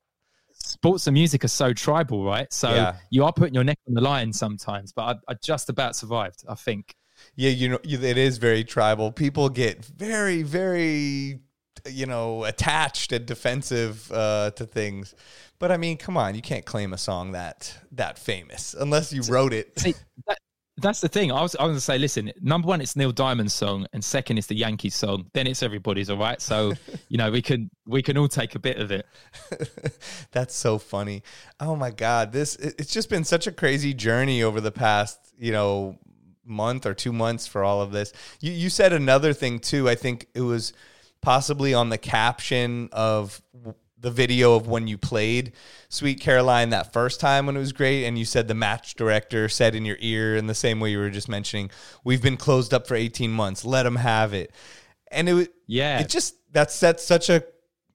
sports and music are so tribal, right? So Yeah. you are putting your neck on the line sometimes. But I, I just about survived, I think. Yeah, you know, it is very tribal. People get very, very, you know, attached and defensive uh, to things. But I mean, come on, you can't claim a song that that famous unless you wrote it. See, that, that's the thing. I was, I was going to say, listen, number one, it's Neil Diamond's song, and second, it's the Yankees song. Then it's everybody's, all right. So, you know, we can we can all take a bit of it. That's so funny. Oh my god, this it- it's just been such a crazy journey over the past, you know, month or 2 months for all of this. You you said another thing too. I think it was possibly on the caption of the video of when you played Sweet Caroline that first time when it was great and you said the match director said in your ear in the same way you were just mentioning, "We've been closed up for 18 months. Let them have it." And it was Yeah. it just that sets such a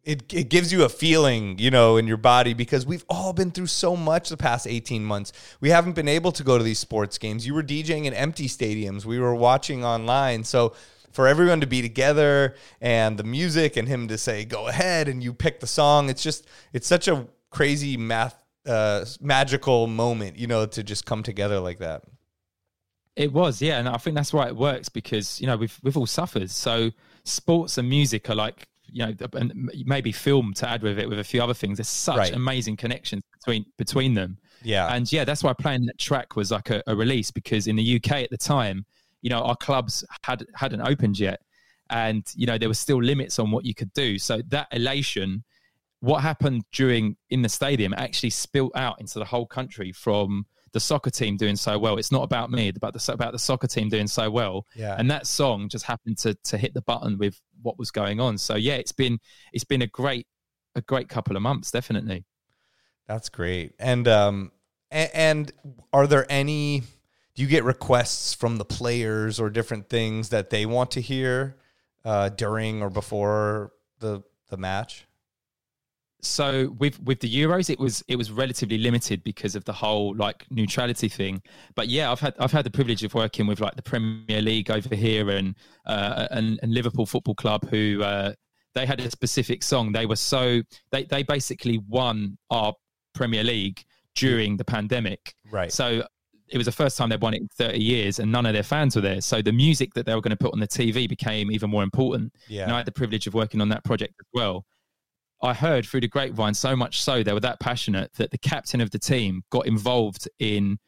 it, it gives you a feeling, you know, in your body because we've all been through so much the past 18 months. We haven't been able to go to these sports games. You were DJing in empty stadiums. We were watching online. So for everyone to be together and the music and him to say go ahead and you pick the song, it's just it's such a crazy math uh, magical moment, you know, to just come together like that. It was, yeah, and I think that's why it works because you know we've we've all suffered. So sports and music are like you know, and maybe film to add with it with a few other things. There's such Right. amazing connections between between them. Yeah. And yeah, that's why playing that track was like a, a release because in the UK at the time, you know, our clubs had hadn't opened yet, and you know there were still limits on what you could do. So that elation, what happened during in the stadium, actually spilt out into the whole country from the soccer team doing so well. It's not about me, about the about the soccer team doing so well. Yeah. And that song just happened to to hit the button with what was going on. So yeah, it's been it's been a great a great couple of months, definitely. That's great. And um and, and are there any do you get requests from the players or different things that they want to hear uh during or before the the match? so with with the euros it was it was relatively limited because of the whole like neutrality thing but yeah i've had i've had the privilege of working with like the premier league over here and uh and, and liverpool football club who uh they had a specific song they were so they they basically won our premier league during the pandemic Right. so it was the first time they'd won it in 30 years and none of their fans were there so the music that they were going to put on the tv became even more important Yeah. and i had the privilege of working on that project as well I heard through the grapevine so much so they were that passionate that the captain of the team got involved in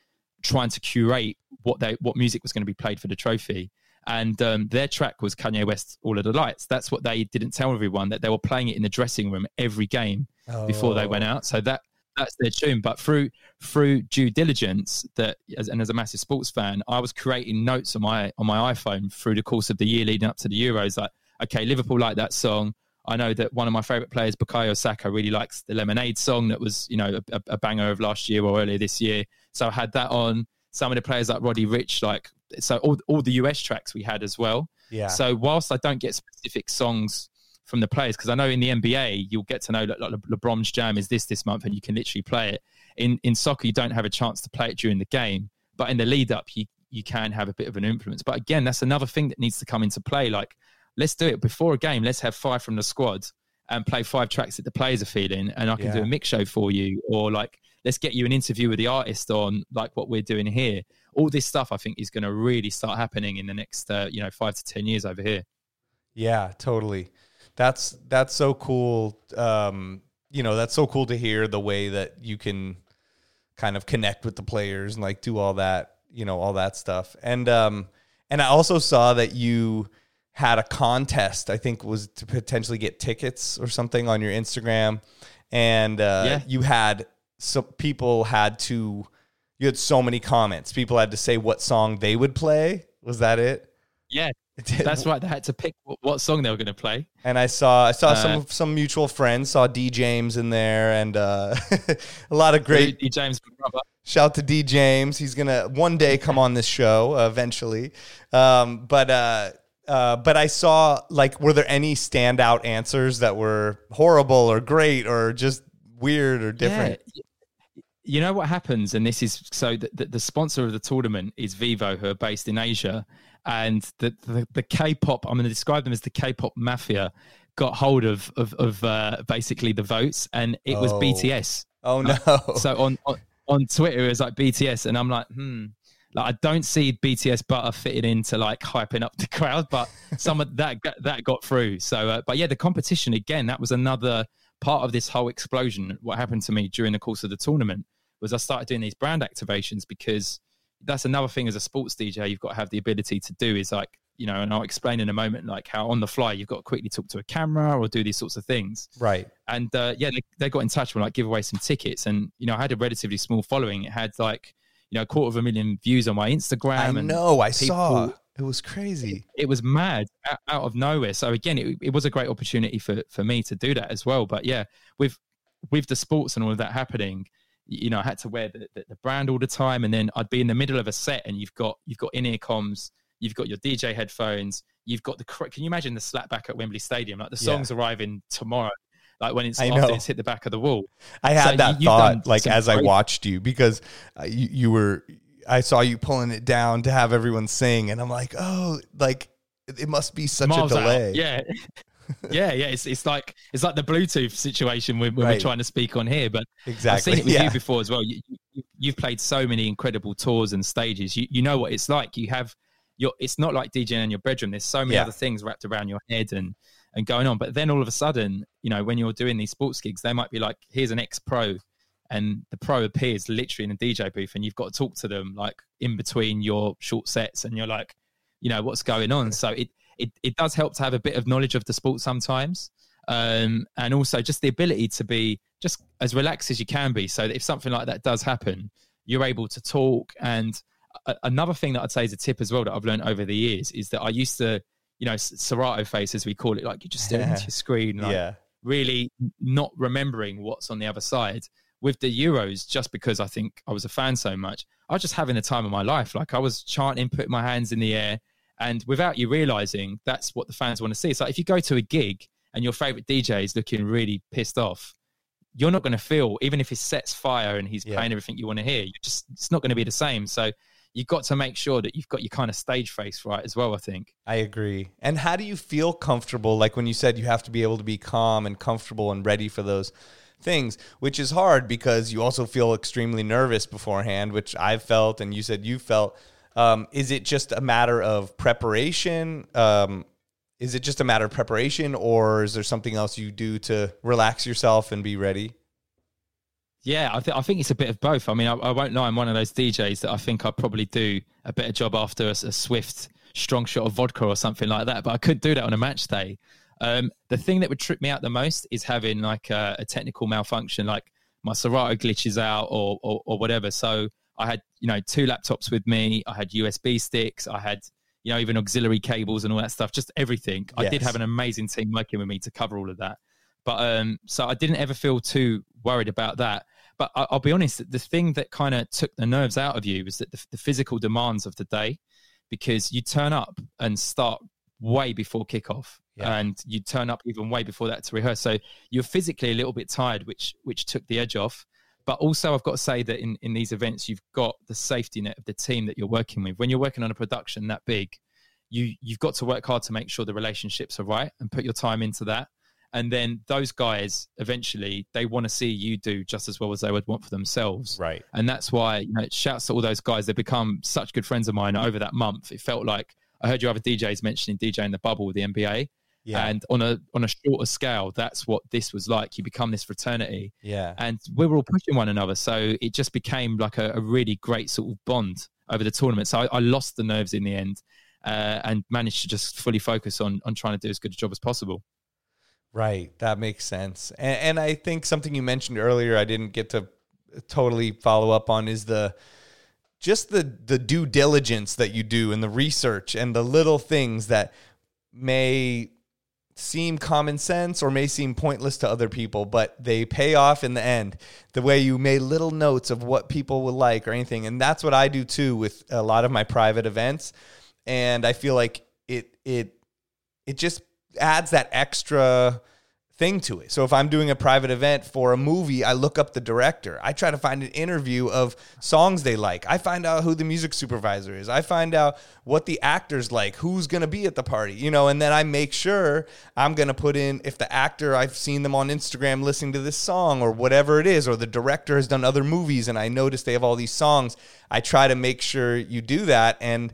trying to curate what they what music was going to be played for the trophy. And um, their track was Kanye West "All of the Lights." That's what they didn't tell everyone that they were playing it in the dressing room every game before they went out. So that that's their tune. But through through due diligence, that as, and as a massive sports fan, I was creating notes on my on my iPhone through the course of the year leading up to the Euros. Like, okay, Liverpool like that song. I know that one of my favorite players, Bukayo Saka, really likes the Lemonade song that was, you know, a, a banger of last year or earlier this year. So I had that on. Some of the players like Roddy Ricch, like so all all the US tracks we had as well. Yeah. So whilst I don't get specific songs from the players, because I know in the NBA you'll get to know like, like Le- LeBron's jam is this this month, and you can literally play it. In in soccer, you don't have a chance to play it during the game, but in the lead up, you you can have a bit of an influence. But again, that's another thing that needs to come into play. Like let's do it before a game. Let's have five from the squad and play five tracks that the players are feeling, and I can do a mix show for you, or like let's get you an interview with the artist on like what we're doing here. All this stuff, I think, is going to really start happening in the next, uh, you know, five to ten years over here. Yeah, totally. That's that's so cool. Um, you know, that's so cool to hear the way that you can kind of connect with the players and like do all that, you know, all that stuff. And um And I also saw that you had a contest. I think was to potentially get tickets or something on your Instagram, and uh, Yeah. you had so people had to. You had so many comments. People had to say what song they would play. Was that it? Yeah, that's right. They had to pick what, what song they were going to play. And I saw I saw Uh, some some mutual friends. Saw D James in there, and uh, a lot of great D- James brother. Shout to D James. He's gonna one day come on this show uh, eventually. Um, but uh, uh, but I saw like, were there any standout answers that were horrible or great or just weird or different? Yeah. You know what happens, and this is so the, the sponsor of the tournament is Vivo, who are based in Asia, and the the, the K-pop. I'm going to describe them as the K-pop mafia. Got hold of of, of uh, basically the votes, and it was Oh. BTS. Oh no! So on, on on Twitter, it was like BTS, and I'm like, hmm. Like I don't see BTS butter fitting into like hyping up the crowd, but some of that that got through. So, uh, but yeah, the competition again. That was another part of this whole explosion. What happened to me during the course of the tournament was I started doing these brand activations because that's another thing as a sports DJ you've got to have the ability to do is like you know, and I'll explain in a moment like how on the fly you've got to quickly talk to a camera or do these sorts of things right. and uh, yeah, they, they got in touch with like give away some tickets, and you know I had a relatively small following. It had like you know a quarter of a million views on my Instagram. I know. I people- saw. It was crazy. It was mad out, out of nowhere. So again, it, it was a great opportunity for for me to do that as well. But yeah, with with the sports and all of that happening, you know, I had to wear the, the, the brand all the time, and then I'd be in the middle of a set, and you've got you've got in ear comms, you've got your DJ headphones, you've got the. Can you imagine the slap back at Wembley Stadium? Like the Yeah. songs arriving tomorrow, like when it's after it's hit the back of the wall. I had So that you- thought like as I watched you because uh, you, you were. I saw you pulling it down to have everyone sing, and I'm like, oh, like it must be such miles a out. delay. Yeah. Yeah, yeah. It's it's like it's like the Bluetooth situation when, when Right. we're trying to speak on here. But exactly. I've seen it with yeah. you before as well. You, you, you've played so many incredible tours and stages. You you know what it's like. You have your. It's not like DJing in your bedroom. There's so many Yeah. other things wrapped around your head and and going on. But then all of a sudden, you know, when you're doing these sports gigs, they might be like, "Here's an ex pro," and the pro appears literally in a DJ booth, and you've got to talk to them like in between your short sets, and you're like, you know, what's going on. So it it it does help to have a bit of knowledge of the sport sometimes. Um, and also just the ability to be just as relaxed as you can be. So that if something like that does happen you're able to talk. And a- another thing that i'd say is a tip as well that i've learned over the years is that i used to you know s- serato face as we call it like you just staring into your screen like yeah. really not remembering what's on the other side. With the euros just because i think i was a fan so much i was just having the time of my life. Like i was chanting putting my hands in the air and without you realizing that's what the fans want to see it's like if you go to a gig and your favorite dj is looking really pissed off you're not going to feel even if his set's fire and he's Yeah. playing everything you want to hear you just it's not going to be the same so you've got to make sure that you've got your kind of stage face right as well i think I agree. And how do you feel comfortable? Like when you said you have to be able to be calm and comfortable and ready for those things, which is hard because you also feel extremely nervous beforehand, which I've felt and you said you felt. Um, is it just a matter of preparation? Um, is it just a matter of preparation, or is there something else you do to relax yourself and be ready? Yeah, I, th- I think it's a bit of both. I mean, I, I won't lie, I'm one of those DJs that I think I'd probably do a better job after a, a swift, strong shot of vodka or something like that, but I couldn't do that on a match day. Um, the thing that would trip me out the most is having like a, a technical malfunction, like my Serato glitches out or, or, or whatever. So I had, you know, two laptops with me, I had USB sticks, I had, you know, even auxiliary cables and all that stuff, just everything. I did have an amazing team working with me to cover all of that. But um, so I didn't ever feel too worried about that. But I, I'll be honest, the thing that kind of took the nerves out of you was that the, the physical demands of the day, because you turn up and start way before kickoff, Yeah. and you turn up even way before that to rehearse. So you're physically a little bit tired, which which took the edge off. But also, I've got to say that in, in these events, you've got the safety net of the team that you're working with. When you're working on a production that big, you you've got to work hard to make sure the relationships are right and put your time into that. And then those guys eventually they want to see you do just as well as they would want for themselves. Right. And that's why, you know, shouts to all those guys. They've become such good friends of mine over that month. It felt like I heard you other DJs mentioning DJ in the bubble with the NBA. Yeah. And on a on a shorter scale, that's what this was like. You become this fraternity yeah. and we were all pushing one another. So it just became like a, a really great sort of bond over the tournament. So I, I lost the nerves in the end. uh, and managed to just fully focus on on trying to do as good a job as possible. Right, that makes sense. And, and I think something you mentioned earlier, I didn't get to totally follow up on, is the just the the due diligence that you do and the research and the little things that may seem common sense or may seem pointless to other people, but they pay off in the end. The way you made little notes of what people will like or anything. And that's what I do too with a lot of my private events. And I feel like it it it just adds that extra thing to it. So if I'm doing a private event for a movie, I look up the director. I try to find an interview of songs they like. I find out who the music supervisor is. I find out what the actors like, who's going to be at the party, you know, and then I make sure I'm going to put in if the actor I've seen them on Instagram listening to this song or whatever it is or the director has done other movies and I notice they have all these songs. I try to make sure you do that and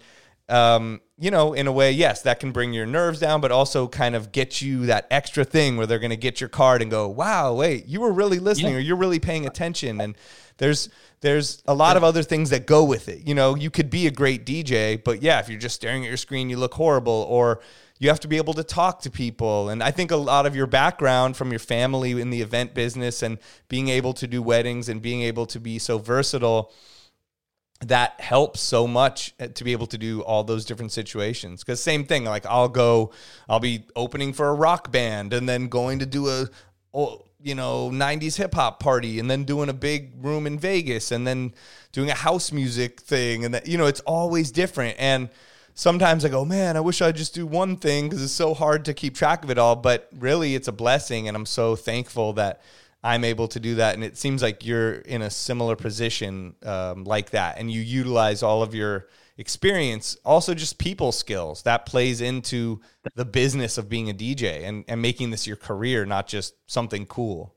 um, you know, in a way, yes, that can bring your nerves down, but also kind of get you that extra thing where they're going to get your card and go, "Wow, wait, you were really listening, yeah. or you're really paying uh, attention." And there's there's a lot of other things that go with it. You know, you could be a great DJ, but yeah, if you're just staring at your screen, you look horrible, or you have to be able to talk to people. And I think a lot of your background from your family in the event business and being able to do weddings and being able to be so versatile that helps so much uh, to be able to do all those different situations. Because same thing like i'll go i'll be opening for a rock band and then going to do a you know 90s hip hop party and then doing a big room in vegas and then doing a house music thing and that you know it's always different. And sometimes i go man i wish i'd just do one thing because it's so hard to keep track of it all. But really it's a blessing and i'm so thankful that I'm able to do that. And it seems like you're in a similar position um, like that. And you utilize all of your experience, also just people skills that plays into the business of being a DJ and, and making this your career, not just something cool.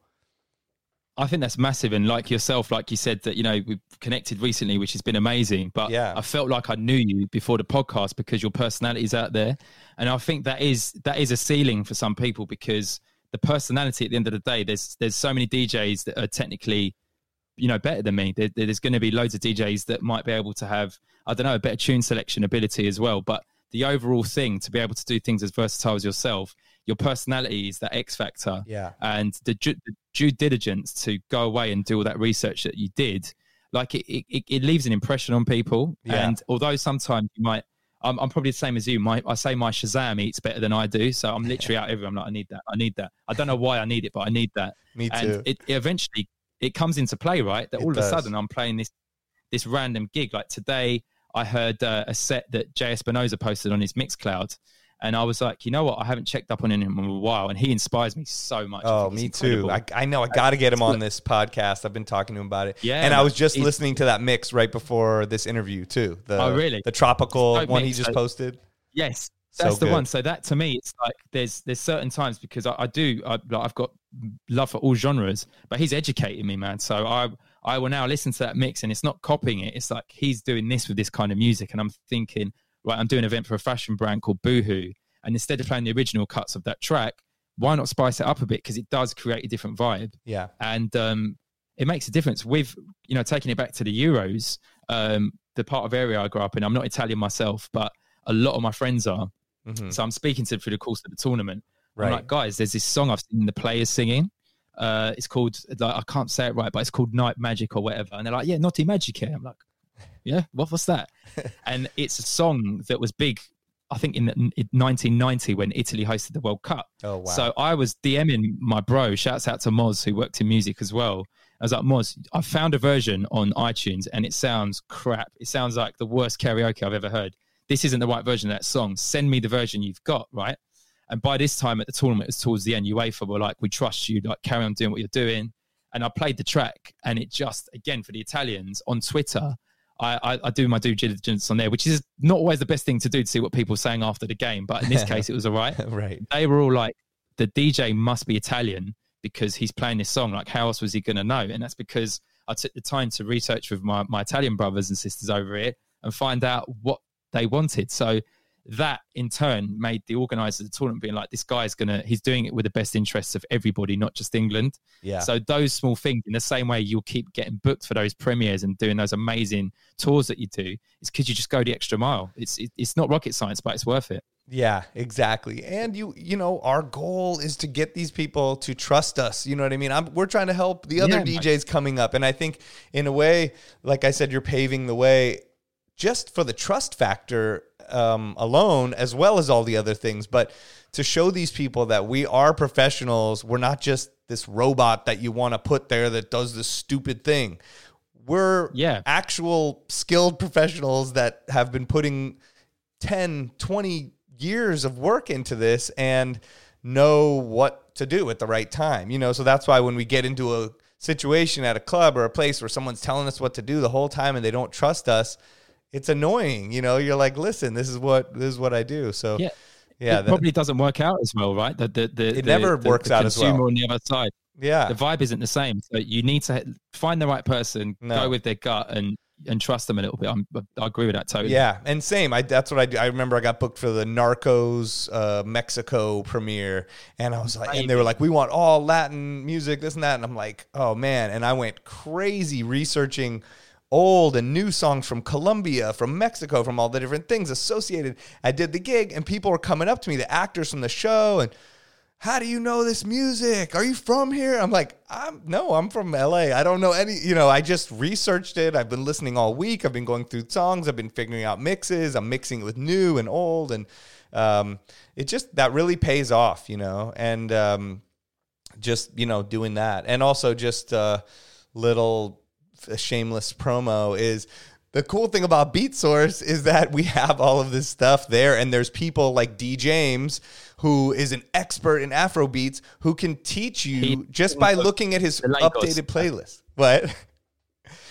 I think that's massive. And like yourself, like you said, that, you know, we've connected recently, which has been amazing. But yeah. I felt like I knew you before the podcast because your personality is out there. And I think that is that is a ceiling for some people because the personality at the end of the day. There's there's so many DJs that are technically, you know, better than me. There, there's going to be loads of DJs that might be able to have I don't know a better tune selection ability as well. But the overall thing to be able to do things as versatile as yourself, your personality is that X factor. Yeah. And the, the due diligence to go away and do all that research that you did, like it, it, it leaves an impression on people. Yeah. And although sometimes you might I'm, I'm probably the same as you. My I say my Shazam eats better than I do, so I'm literally out everywhere. I'm like, I need that. I need that. I don't know why I need it, but I need that. Me too. And it, it eventually it comes into play, right? That all of a sudden I'm playing this this random gig. Like today, I heard uh, a set that Jay Espinosa posted on his Mixcloud, and I was like, you know what? I haven't checked up on him in a while, and he inspires me so much. Oh, me too. I, I, know. I got to get him on this podcast. I've been talking to him about it. Yeah, and I was just listening to that mix right before this interview too. The, oh, really? The tropical one he just posted. Yes, that's so the one. So that to me, it's like there's there's certain times because I, I do I, I've got love for all genres, but he's educating me, man. So I I will now listen to that mix, and it's not copying it. It's like he's doing this with this kind of music, and I'm thinking, right, I'm doing an event for a fashion brand called Boohoo, and instead of playing the original cuts of that track, why not spice it up a bit because it does create a different vibe. Yeah, and um, it makes a difference with you know taking it back to the Euros. Um, the part of area I grew up in, I'm not Italian myself, but a lot of my friends are. Mm-hmm. So I'm speaking to them through the course of the tournament. Right. I'm like, guys, there's this song I've seen the players singing. Uh, it's called, like, I can't say it right, but it's called Night Magic or whatever. And they're like, yeah, Naughty Magic here. I'm like, yeah, what was that? and it's a song that was big, I think, in, in 1990 when Italy hosted the World Cup. Oh, wow. So I was DMing my bro, shouts out to Moz, who worked in music as well. I was like, Moz, I found a version on iTunes and it sounds crap. It sounds like the worst karaoke I've ever heard this isn't the right version of that song. Send me the version you've got, right? And by this time at the tournament, it was towards the end, UEFA were like, we trust you, like carry on doing what you're doing. And I played the track and it just, again, for the Italians on Twitter, I, I, I, do my due diligence on there, which is not always the best thing to do to see what people are saying after the game. But in this case, it was all right. right. They were all like, the DJ must be Italian because he's playing this song. Like, how else was he going to know? And that's because I took the time to research with my, my Italian brothers and sisters over here and find out what they wanted. So that in turn made the organisers of the tournament being like, this guy's gonna, he's doing it with the best interests of everybody, not just England. Yeah. So those small things, in the same way you'll keep getting booked for those premieres and doing those amazing tours that you do, it's because you just go the extra mile. It's it, it's not rocket science, but it's worth it. Yeah, exactly. And you, you know, our goal is to get these people to trust us. You know what I mean? I'm, we're trying to help the other Yeah, DJs coming up, and I think, in a way, like I said, you're paving the way just for the trust factor um, alone, as well as all the other things. But to show these people that we are professionals, we're not just this robot that you want to put there that does this stupid thing. We're Yeah. actual skilled professionals that have been putting 10, 20 years of work into this and know what to do at the right time. You know, so that's why when we get into a situation at a club or a place where someone's telling us what to do the whole time and they don't trust us, it's annoying. You know, you're like, listen, this is what this is what I do. So Yeah. yeah, it that- probably doesn't work out as well, right? The, the, the, It the- never the- works the out as well. consumer on the other side. yeah. The vibe isn't the same. So you need to find the right person, No. go with their gut, and and trust them a little bit. I'm, I agree with that totally. Yeah, and same. I that's what I do. I remember I got booked for the Narcos uh, Mexico premiere, and I was like, and they were like, "We want all Latin music, this and that," and I'm like, "Oh man!" And I went crazy researching old and new songs from Colombia, from Mexico, from all the different things associated. I did the gig, and people were coming up to me, the actors from the show, and how do you know this music? Are you from here? I'm like, I'm no, I'm from LA. I don't know any, you know, I just researched it. I've been listening all week. I've been going through songs. I've been figuring out mixes. I'm mixing it with new and old. And um, it just, that really pays off, you know, and um, just, you know, doing that. And also just a little shameless promo is the cool thing about Beatsource is that we have all of this stuff there, and there's people like D James, who is an expert in Afro beats, who can teach you just by looking at his updated playlist. What?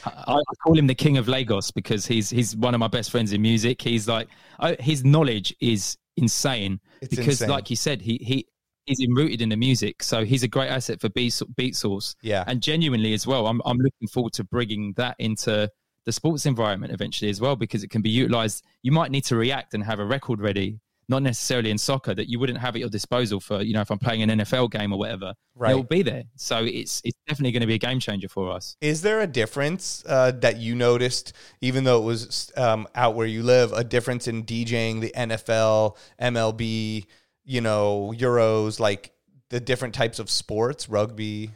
I, call him the king of Lagos because he's he's one of my best friends in music. He's like I, his knowledge is insane It's because, insane. like you said, he he he's rooted in the music, so he's a great asset for Beat, Beatsource. Yeah. and genuinely as well, I'm I'm looking forward to bringing that into the sports environment eventually as well because it can be utilized. You might need to react and have a record ready. Not necessarily in soccer that you wouldn't have at your disposal for you know if I'm playing an NFL game or whatever, Right. it'll be there. So it's it's definitely going to be a game changer for us. Is there a difference uh, that you noticed, even though it was um, out where you live, a difference in DJing the NFL, MLB, you know, Euros, like the different types of sports, rugby?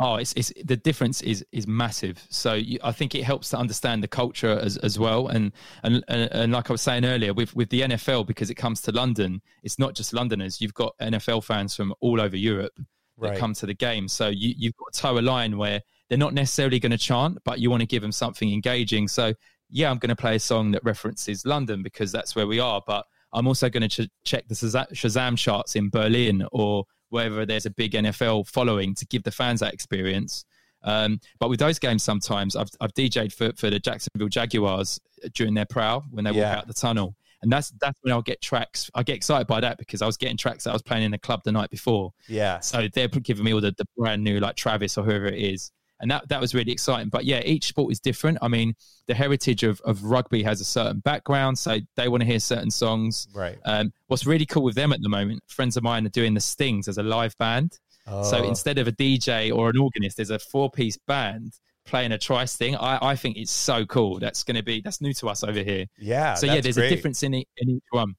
Oh, it's, it's the difference is is massive. So you, I think it helps to understand the culture as, as well. And, and and and like I was saying earlier, with with the NFL, because it comes to London, it's not just Londoners. You've got NFL fans from all over Europe that Right. come to the game. So you you've got to toe a line where they're not necessarily going to chant, but you want to give them something engaging. So yeah, I'm going to play a song that references London because that's where we are. But I'm also going to ch- check the Shazam charts in Berlin or wherever there's a big NFL following to give the fans that experience. Um, but with those games, sometimes I've, I've DJ'd for, for the Jacksonville Jaguars during their prow when they Yeah. walk out the tunnel. And that's that's when I'll get tracks. I get excited by that because I was getting tracks that I was playing in the club the night before. Yeah. So they're giving me all the, the brand new like Travis or whoever it is. And that, that was really exciting. But yeah, each sport is different. I mean, the heritage of, of rugby has a certain background, so they want to hear certain songs. Right. Um, what's really cool with them at the moment, friends of mine are doing the Stings as a live band. So Oh. instead of a DJ or an organist, there's a four piece band playing a tri sting. I, I think it's so cool. That's going to be, that's new to us over here. Yeah. so yeah, there's great. a difference in, in each one.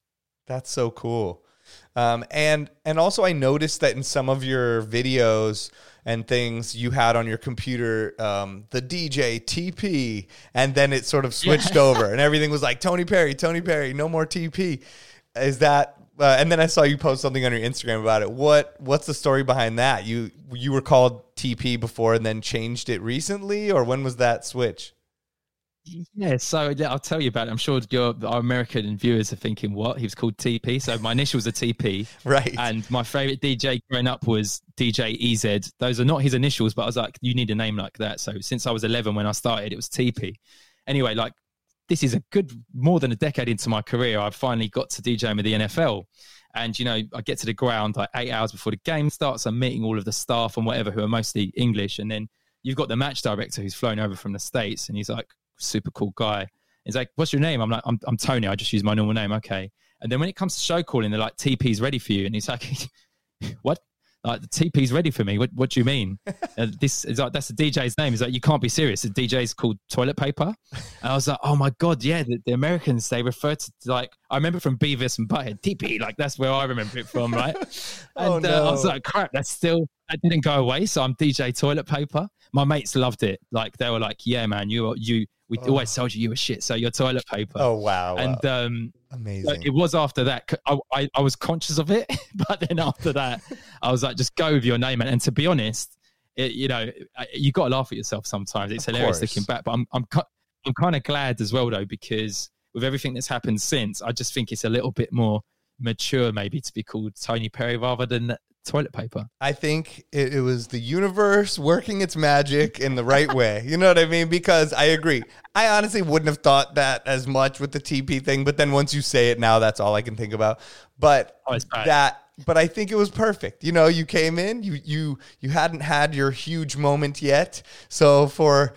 That's so cool. Um, and and also I noticed that in some of your videos and things you had on your computer um, the DJ TP, and then it sort of switched over, and everything was like Tony Perry, Tony Perry, no more TP. Is that? Uh, and then I saw you post something on your Instagram about it. What What's the story behind that? You you were called TP before and then changed it recently, or when was that switch? Yeah, so I'll tell you about it. I'm sure your our American viewers are thinking, "What? He was called TP." So my initials are TP, Right. and my favorite DJ growing up was DJ EZ. Those are not his initials, but I was like, "You need a name like that." So since I was 11 when I started, it was TP. Anyway, like this is a good more than a decade into my career. I've finally got to DJing with the NFL. And you know, I get to the ground like eight hours before the game starts. I'm meeting all of the staff and whatever who are mostly English, and then you've got the match director who's flown over from the states, and he's like super cool guy. He's like, "What's your name?" I'm like, "I'm, I'm Tony. I just use my normal name." Okay. And then when it comes to show calling, they're like, "TP's ready for you," and he's like, "What?" Like the TP's ready for me. What, what do you mean? uh, this is like that's the DJ's name. He's like, you can't be serious. The DJ's called toilet paper. And I was like, oh my god, yeah. The, the Americans they refer to like I remember from Beavis and Butthead TP. Like that's where I remember it from, right? And Oh, uh, no. I was like, crap, that's still that didn't go away. So I'm DJ toilet paper. My mates loved it. Like they were like, yeah, man, you are you. We always told you you were shit. So you're toilet paper. Oh wow, And wow. um, amazing. it was after that. I I was conscious of it, but then after that, I was like, just go with your name. And, and to be honest, it, you know, you got to laugh at yourself sometimes. It's Of hilarious course. looking back, but I'm I'm I'm kind of glad as well though because with everything that's happened since, I just think it's a little bit more mature maybe to be called Tony Perry rather than toilet paper. I think it, it was the universe working its magic in the right way. You know what I mean? Because I agree. I honestly wouldn't have thought that as much with the TP thing, but then once you say it now, that's all I can think about. But Oh, that but I think it was perfect. You know, you came in, you you you hadn't had your huge moment yet. So for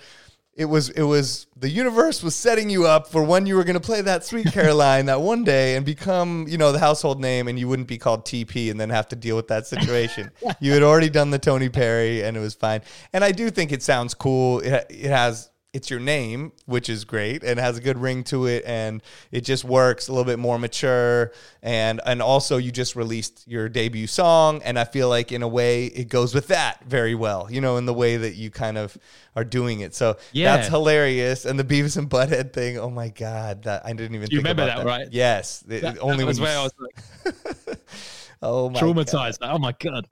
it was it was the universe was setting you up for when you were going to play that sweet caroline that one day and become you know the household name and you wouldn't be called tp and then have to deal with that situation. You had already done the tony perry and it was fine. And i do think it sounds cool. It, it has it's your name which is great and has a good ring to it and it just works a little bit more mature and and also you just released your debut song and i feel like in a way it goes with that very well you know in the way that you kind of are doing it so Yeah. that's hilarious and the beavis and butthead thing oh my god that i didn't even You think remember about that, right? yes It- That, only that was when you where I was like oh my traumatized. Like, oh my god.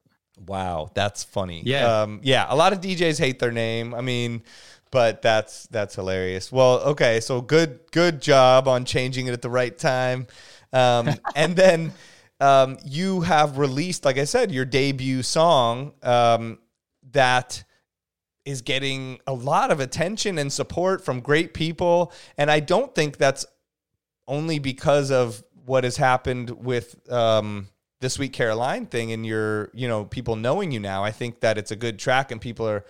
Wow, that's funny. Yeah. um, yeah. A lot of DJs hate their name. I mean, but that's that's hilarious. Well, okay, so good good job on changing it at the right time, um, and then um, you have released, like I said, your debut song um, that is getting a lot of attention and support from great people, and I don't think that's only because of what has happened with um, the Sweet Caroline thing and your, you know, people knowing you now. I think that it's a good track and people are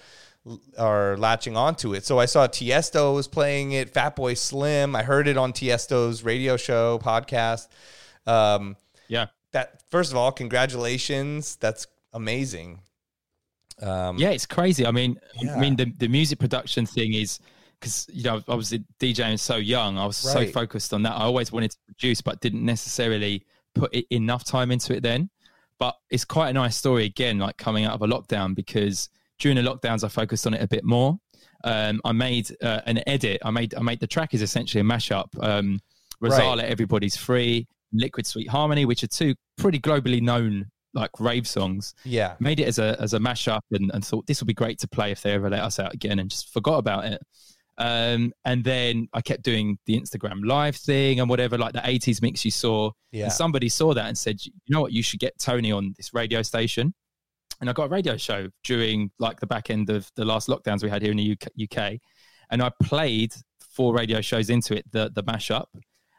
are latching onto it. So I saw Tiesto was playing it, Fatboy Slim. I heard it on Tiesto's radio show podcast. Um, Yeah. that first of all, congratulations. That's amazing. Um, Yeah, it's crazy. I mean, Yeah. I mean the the music production thing is because you know I was DJing so young. I was so focused on that. I always wanted to produce, but didn't necessarily put enough time into it then. But it's quite a nice story again, like coming out of a lockdown because during the lockdowns I focused on it a bit more. Um, I made uh, an edit. I made I made the track is essentially a mashup. Um, Rozalla, Everybody's Free, Liquid Sweet Harmony, which are two pretty globally known like rave songs yeah. made it as a as a mashup and, and thought this would be great to play if they ever let us out again and just forgot about it. Um, and then I kept doing the Instagram live thing and whatever, like the 80s mix you saw. Yeah. And somebody saw that and said, you know what, you should get Tony on this radio station. And I got a radio show during like the back end of the last lockdowns we had here in the UK. UK. And I played four radio shows into it, the, the mashup.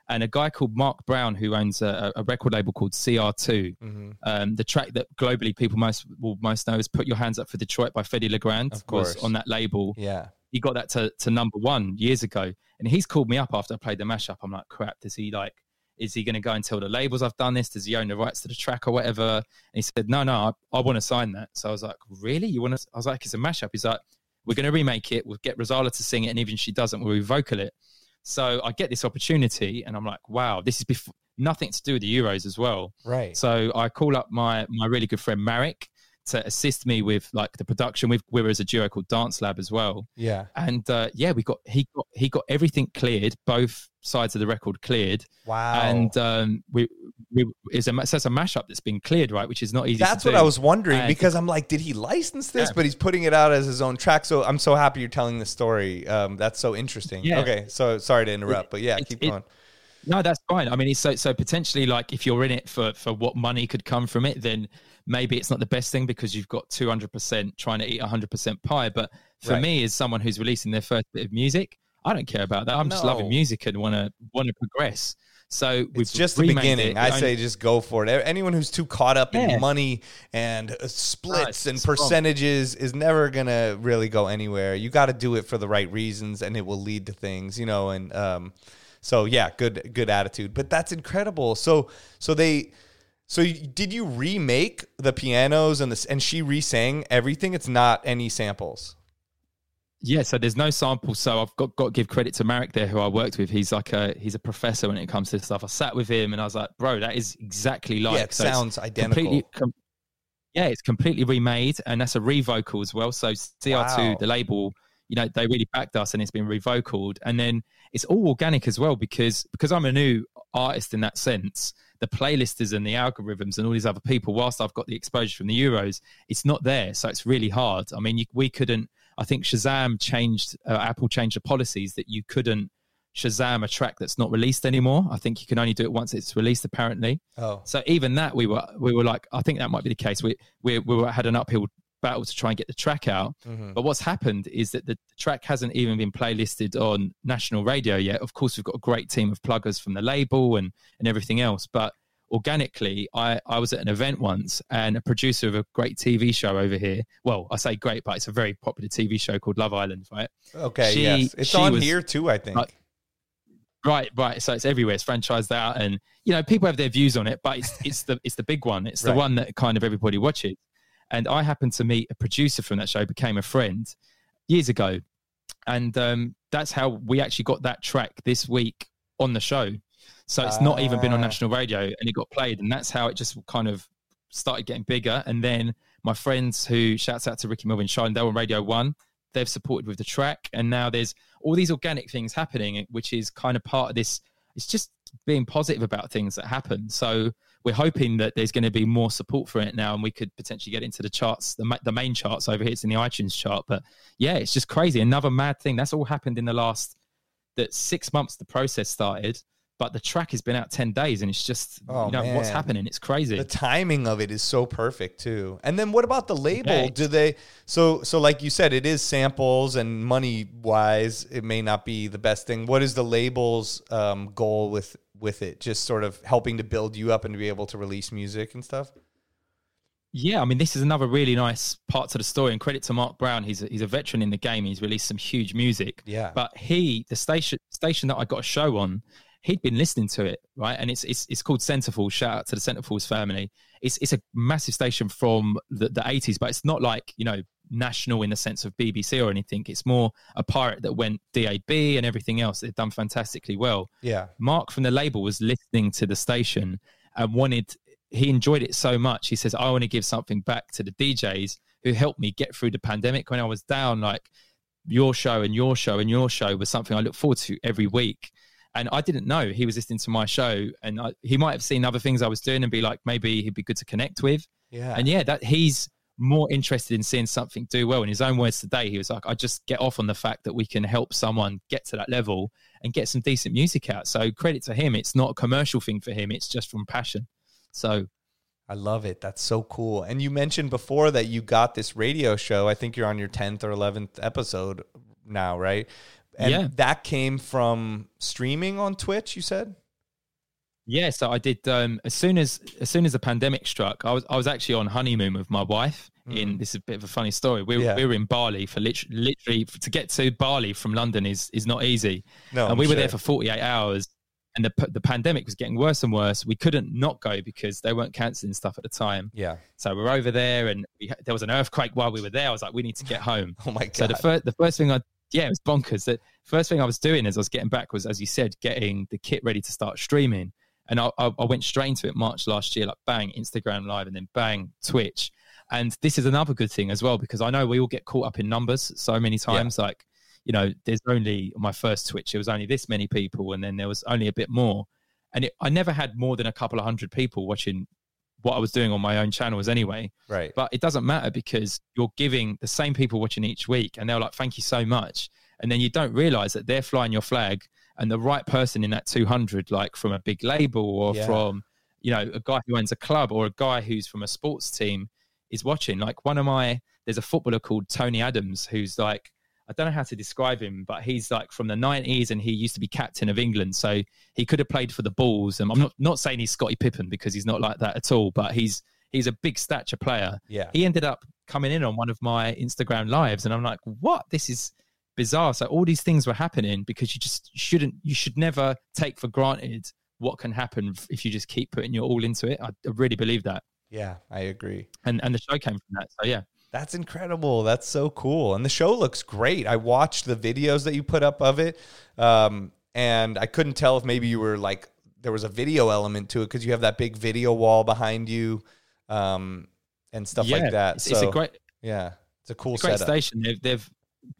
And a guy called Mark Brown, who owns a, a record label called CR2, Mhm. um, the track that globally people most will most know is "Put Your Hands Up for Detroit" by Fedde Le Grand. Of was course. on that label. Yeah. He got that to, to number one years ago, and he's called me up after I played the mashup. I'm like, crap. Does he like? Is he going to go and tell the labels I've done this? Does he own the rights to the track or whatever? And he said, no, no, I, I want to sign that. So I was like, really? You want to? I was like, it's a mashup. He's like, we're going to remake it. We'll get Rozalla to sing it, and even if she doesn't, we'll revocal it. So I get this opportunity, and I'm like, wow, this is before nothing to do with the Euros as well. Right. So I call up my my really good friend Marek to assist me with like the production. We've, we were as a duo called Dance Lab as well, yeah. and uh, yeah, we got he got he got everything cleared, both sides of the record cleared, Wow. and um, we we it's a so a mashup that's been cleared, right? Which is not easy. That's what do. I was wondering And- because I'm like, did he license this? Yeah. But he's putting it out as his own track. So I'm so happy you're telling this story. Um, that's so interesting. Yeah. Okay, so sorry to interrupt, but yeah, it- keep it- going. No, that's fine. I mean, so so potentially like if you're in it for for what money could come from it, then maybe it's not the best thing because you've got 200 percent trying to eat 100 percent pie. But for Right. me, as someone who's releasing their first bit of music, I don't care about that. I'm just loving music and want to want to progress. So we've It's just the beginning. it. I only- say just go for it. Anyone who's too caught up Yeah. in money and uh, splits it's- and wrong. percentages is never gonna really go anywhere. You got to do it for the right reasons, and it will lead to things, you know. And um, so yeah, good good attitude. But that's incredible. So so they. So you- did you remake the pianos and this and she re-sang everything? It's not any samples. Yeah, so there's no samples. So I've got, got to give credit to Marek there, who I worked with. He's like a he's a professor when it comes to this stuff. I sat with him and I was like, bro, that is exactly like. yeah, it So sounds identical. com- yeah, it's completely remade, and that's a revocal as well. So CR2, Wow. the label, you know, they really backed us, and it's been revocaled, and then it's all organic as well because because I'm a new artist in that sense. The playlisters and the algorithms and all these other people, whilst I've got the exposure from the Euros, it's not there, so it's really hard. I mean, you, we couldn't. I think Shazam changed, uh, Apple changed the policies that you couldn't Shazam a track that's not released anymore. I think you can only do it once it's released, apparently. oh, So even that, we were we were like, I think that might be the case. We we we were, had an uphill battle to try and get the track out. Mhm. But what's happened is that the track hasn't even been playlisted on national radio yet. Of course, we've got a great team of pluggers from the label and and everything else, but organically I, I was at an event once and a producer of a great tv show over here well i say great but it's a very popular tv show called love island right okay, she- yes, it's on was- here too. I think. Like- Right, right. So it's everywhere. It's franchised out, and you know people have their views on it, but it's it's the it's the big one. It's the Right. one that kind of everybody watches. And I happened to meet a producer from that show, became a friend years ago, and um, that's how we actually got that track this week on the show. So it's not even been on Ah. national radio, and it got played, and that's how it just kind of started getting bigger. And then my friends, who shouts out to Ricky Melvin Shine, they're on Radio One. They've supported with the track, and now there's all these organic things happening, which is kind of part of this. It's just being positive about things that happen. So we're hoping that there's going to be more support for it now, and we could potentially get into the charts, the ma- the main charts over here. It's in the iTunes chart, but yeah, it's just crazy. Another mad thing that's all happened in the last that six months. The process started, but the track has been out ten days, and it's just Oh, you know what's happening. It's crazy. the timing of it is so perfect too. And then what about the label? Yeah. Do they so so like you said, it is samples and money wise, it may not be the best thing. What is the label's um, goal with with it? Just sort of helping to build you up and to be able to release music and stuff. Yeah, I mean, this is another really nice part to the story. And credit to Mark Brown, he's a, he's a veteran in the game. He's released some huge music. Yeah. But he, the station station that I got a show on, he'd been listening to it, right? And it's it's it's called Centreforce. Shout out to the Centreforce family. It's it's a massive station from the, the 80s, but it's not like you know national in the sense of BBC or anything. It's more a pirate that went DAB and everything else. They've done fantastically well. Yeah. Mark from the label was listening to the station and wanted he enjoyed it so much. He says, I want to give something back to the DJs who helped me get through the pandemic when I was down. Like your show and your show and your show was something I look forward to every week. And I didn't know he was listening to my show, and I, he might have seen other things I was doing and be like, maybe he'd be good to connect with. Yeah. And yeah, that he's more interested in seeing something do well. In his own words today, he was like, I just get off on the fact that we can help someone get to that level and get some decent music out. So credit to him. It's not a commercial thing for him. It's just from passion. So I love it. That's so cool. And you mentioned before that you got this radio show. I think you're on your 10th or 11th episode now, right? And Yeah. that came from streaming on Twitch, you said? Yeah, so I did um, as soon as as soon as the pandemic struck, I was I was actually on honeymoon with my wife. In this is a bit of a funny story. We, were Mm. Yeah. we were in Bali for lit- literally to get to Bali from London is is not easy. No. and I'm we were there for 48 hours and the, the pandemic was getting worse and worse we couldn't not go because they weren't cancelling stuff at the time Yeah. so we're over there and we, there was an earthquake while we were there i was like we need to get home Oh my God. so the first the first thing i yeah it was bonkers the first thing i was doing as i was getting back was as you said getting the kit ready to start streaming and I, I, I went straight into it march last year like bang instagram live and then bang twitch and this is another good thing as well because i know we all get caught up in numbers so many times like you know, there's only my first Twitch, it was only this many people, and then there was only a bit more. And it, I never had more than a couple of hundred people watching what I was doing on my own channels anyway. right. But it doesn't matter because you're giving the same people watching each week, and they're like, thank you so much. And then you don't realize that they're flying your flag, and the right person in that 200, like from a big label or Yeah. from, you know, a guy who owns a club or a guy who's from a sports team is watching. Like one of my, there's a footballer called Tony Adams who's like, I don't know how to describe him, but he's like from the '90s, and he used to be captain of England, so he could have played for the Bulls. And I'm not not saying he's Scottie Pippen because he's not like that at all, but he's he's a big stature player. Yeah. He ended up coming in on one of my Instagram lives, and I'm like, what? This is bizarre. So all these things were happening because you just shouldn't, you should never take for granted what can happen if you just keep putting your all into it. I, I really believe that, Yeah, I agree. and and the show came from that. So yeah, That's incredible. That's so cool. And the show looks great. I watched the videos that you put up of it. Um, and I couldn't tell if maybe you were like, there was a video element to it because you have that big video wall behind you um, and stuff yeah, like that. It's, so, it's a great, yeah, it's a cool it's a great setup. station. They've, they've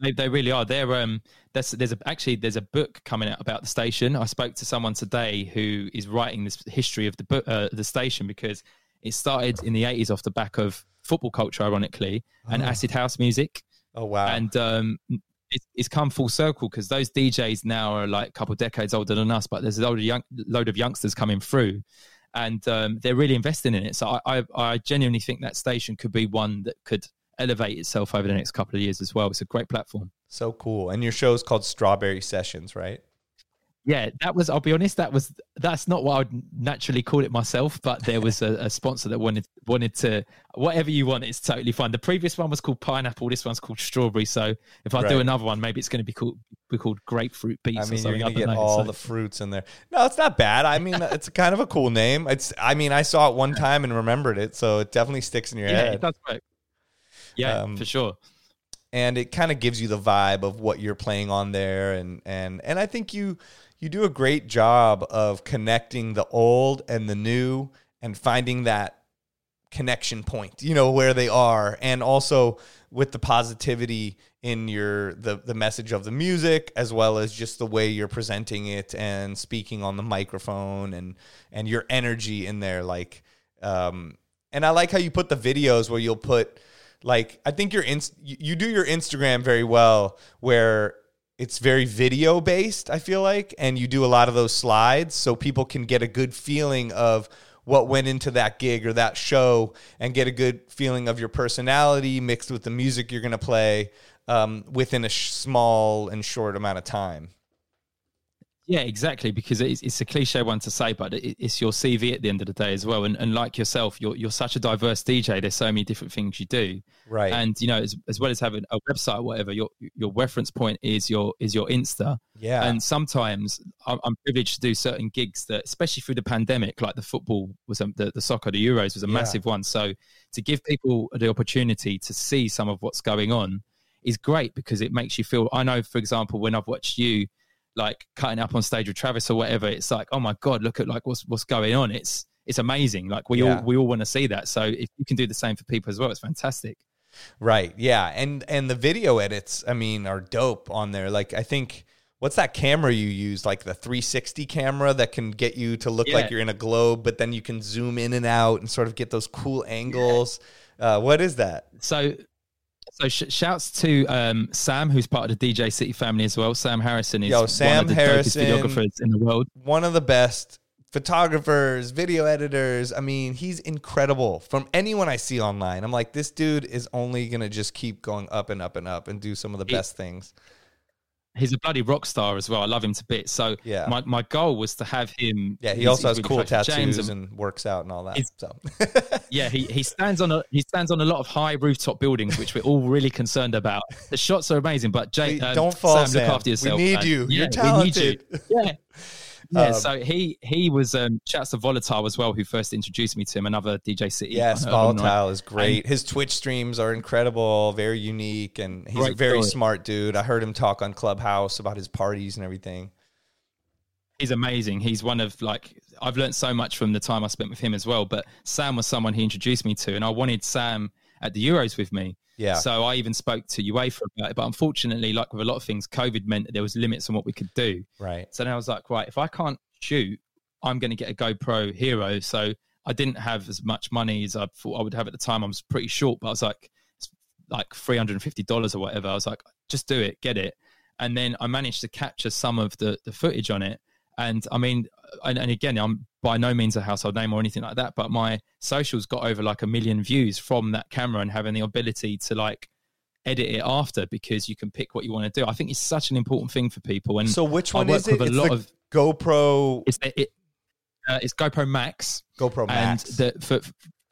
they, they really are. They're um. There's there's a actually there's a book coming out about the station. I spoke to someone today who is writing this history of the book, uh, the station because it started in the 80s off the back of football culture, ironically, and Oh. acid house music. Oh, wow. and um, it's, it's come full circle because those DJs now are like a couple of decades older than us, but there's a load of, young, load of youngsters coming through, and um, they're really investing in it. So I, I, I genuinely think that station could be one that could elevate itself over the next couple of years as well. It's a great platform. so cool. And your show is called Strawberry Sessions, right? Yeah, that was. I'll be honest. That was. That's not what I'd naturally call it myself. But there was a, a sponsor that wanted wanted to whatever you want. It's totally fine. The previous one was called pineapple. This one's called strawberry. So if I Right. do another one, maybe it's going to be called be called grapefruit beets. I or mean, you're gonna get know. all So- the fruits in there. No, it's not bad. I mean, it's kind of a cool name. It's. I mean, I saw it one time and remembered it, so it definitely sticks in your yeah, head. it does work. Yeah, Um, for sure. and it kind of gives you the vibe of what you're playing on there and and and I think you you do a great job of connecting the old and the new and finding that connection point you know where they are and also with the positivity in your the the message of the music as well as just the way you're presenting it and speaking on the microphone and and your energy in there like um and I like how you put the videos where you'll put like I think your inst- you do your Instagram very well where it's very video based I feel like and you do a lot of those slides so people can get a good feeling of what went into that gig or that show and get a good feeling of your personality mixed with the music you're going to play um, within a sh- small and short amount of time. Yeah, exactly. Because it's, it's a cliche one to say, but it, it's your CV at the end of the day as well. And, and like yourself, you're you're such a diverse DJ. There's so many different things you do. Right. And you know, as, as well as having a website or whatever, your your reference point is your is your Insta. yeah. And sometimes I'm, I'm privileged to do certain gigs that, especially through the pandemic, like the football was a, the the soccer, the Euros was a Yeah. massive one. So to give people the opportunity to see some of what's going on is great because it makes you feel. I know, for example, when I've watched you like cutting up on stage with Travis or whatever, it's like, oh my god, look at like what's what's going on. It's it's amazing. Like we Yeah. all we all want to see that. So if you can do the same for people as well, it's fantastic. Right. Yeah. And and the video edits, I mean, are dope on there. Like I think what's that camera you use? Like the 360 camera that can get you to look like you're in a globe, but then you can zoom in and out and sort of get those cool angles. Uh, what is that? So, so sh- shouts to um, Sam, who's part of the DJ City family as well. Sam Harrison is Yo, one of the Harrison- dopest videographers in the world. One of the best photographers, video editors. I mean, he's incredible. From anyone I see online, I'm like, this dude is only gonna just keep going up and up and up and do some of the He- best things. He's a bloody rock star as well. I love him to bits. So, Yeah. my, my goal was to have him. Yeah, he also has really cool tattoos James and, works out and all that. So yeah, he, he stands on a he stands on a lot of high rooftop buildings, which we're all really concerned about. The shots are amazing, but Jay, um, don't fall, Sam, look after after We need you. You're Yeah, we need you. talented. Yeah. Yeah, Um, so he he was um shouts to Volatile as well, who first introduced me to him, another DJ City. Yes. Volatile is great. His Twitch streams are incredible, very unique, and he's a very story. smart dude. I heard him talk on Clubhouse about his parties and everything. He's amazing. He's one of like I've learned so much from the time I spent with him as well. But Sam was someone he introduced me to, and I wanted Sam at the Euros with me. Yeah, So I even spoke to UEFA about it. But unfortunately, like with a lot of things, COVID meant that there was limits on what we could do. right. So then I was like, right, if I can't shoot, I'm going to get a GoPro Hero. So I didn't have as much money as I thought I would have at the time. I was pretty short, but I was like, it's like $350 or whatever. I was like, just do it, get it. And then I managed to capture some of the, the footage on it. And I mean, and, and again, I'm by no means a household name or anything like that, but my socials got over like a million views from that camera and having the ability to like edit it after because you can pick what you want to do. I think it's such an important thing for people. And So which one is it? with a It's lot of GoPro it's it, uh, it's GoPro Max, GoPro Max. and the, for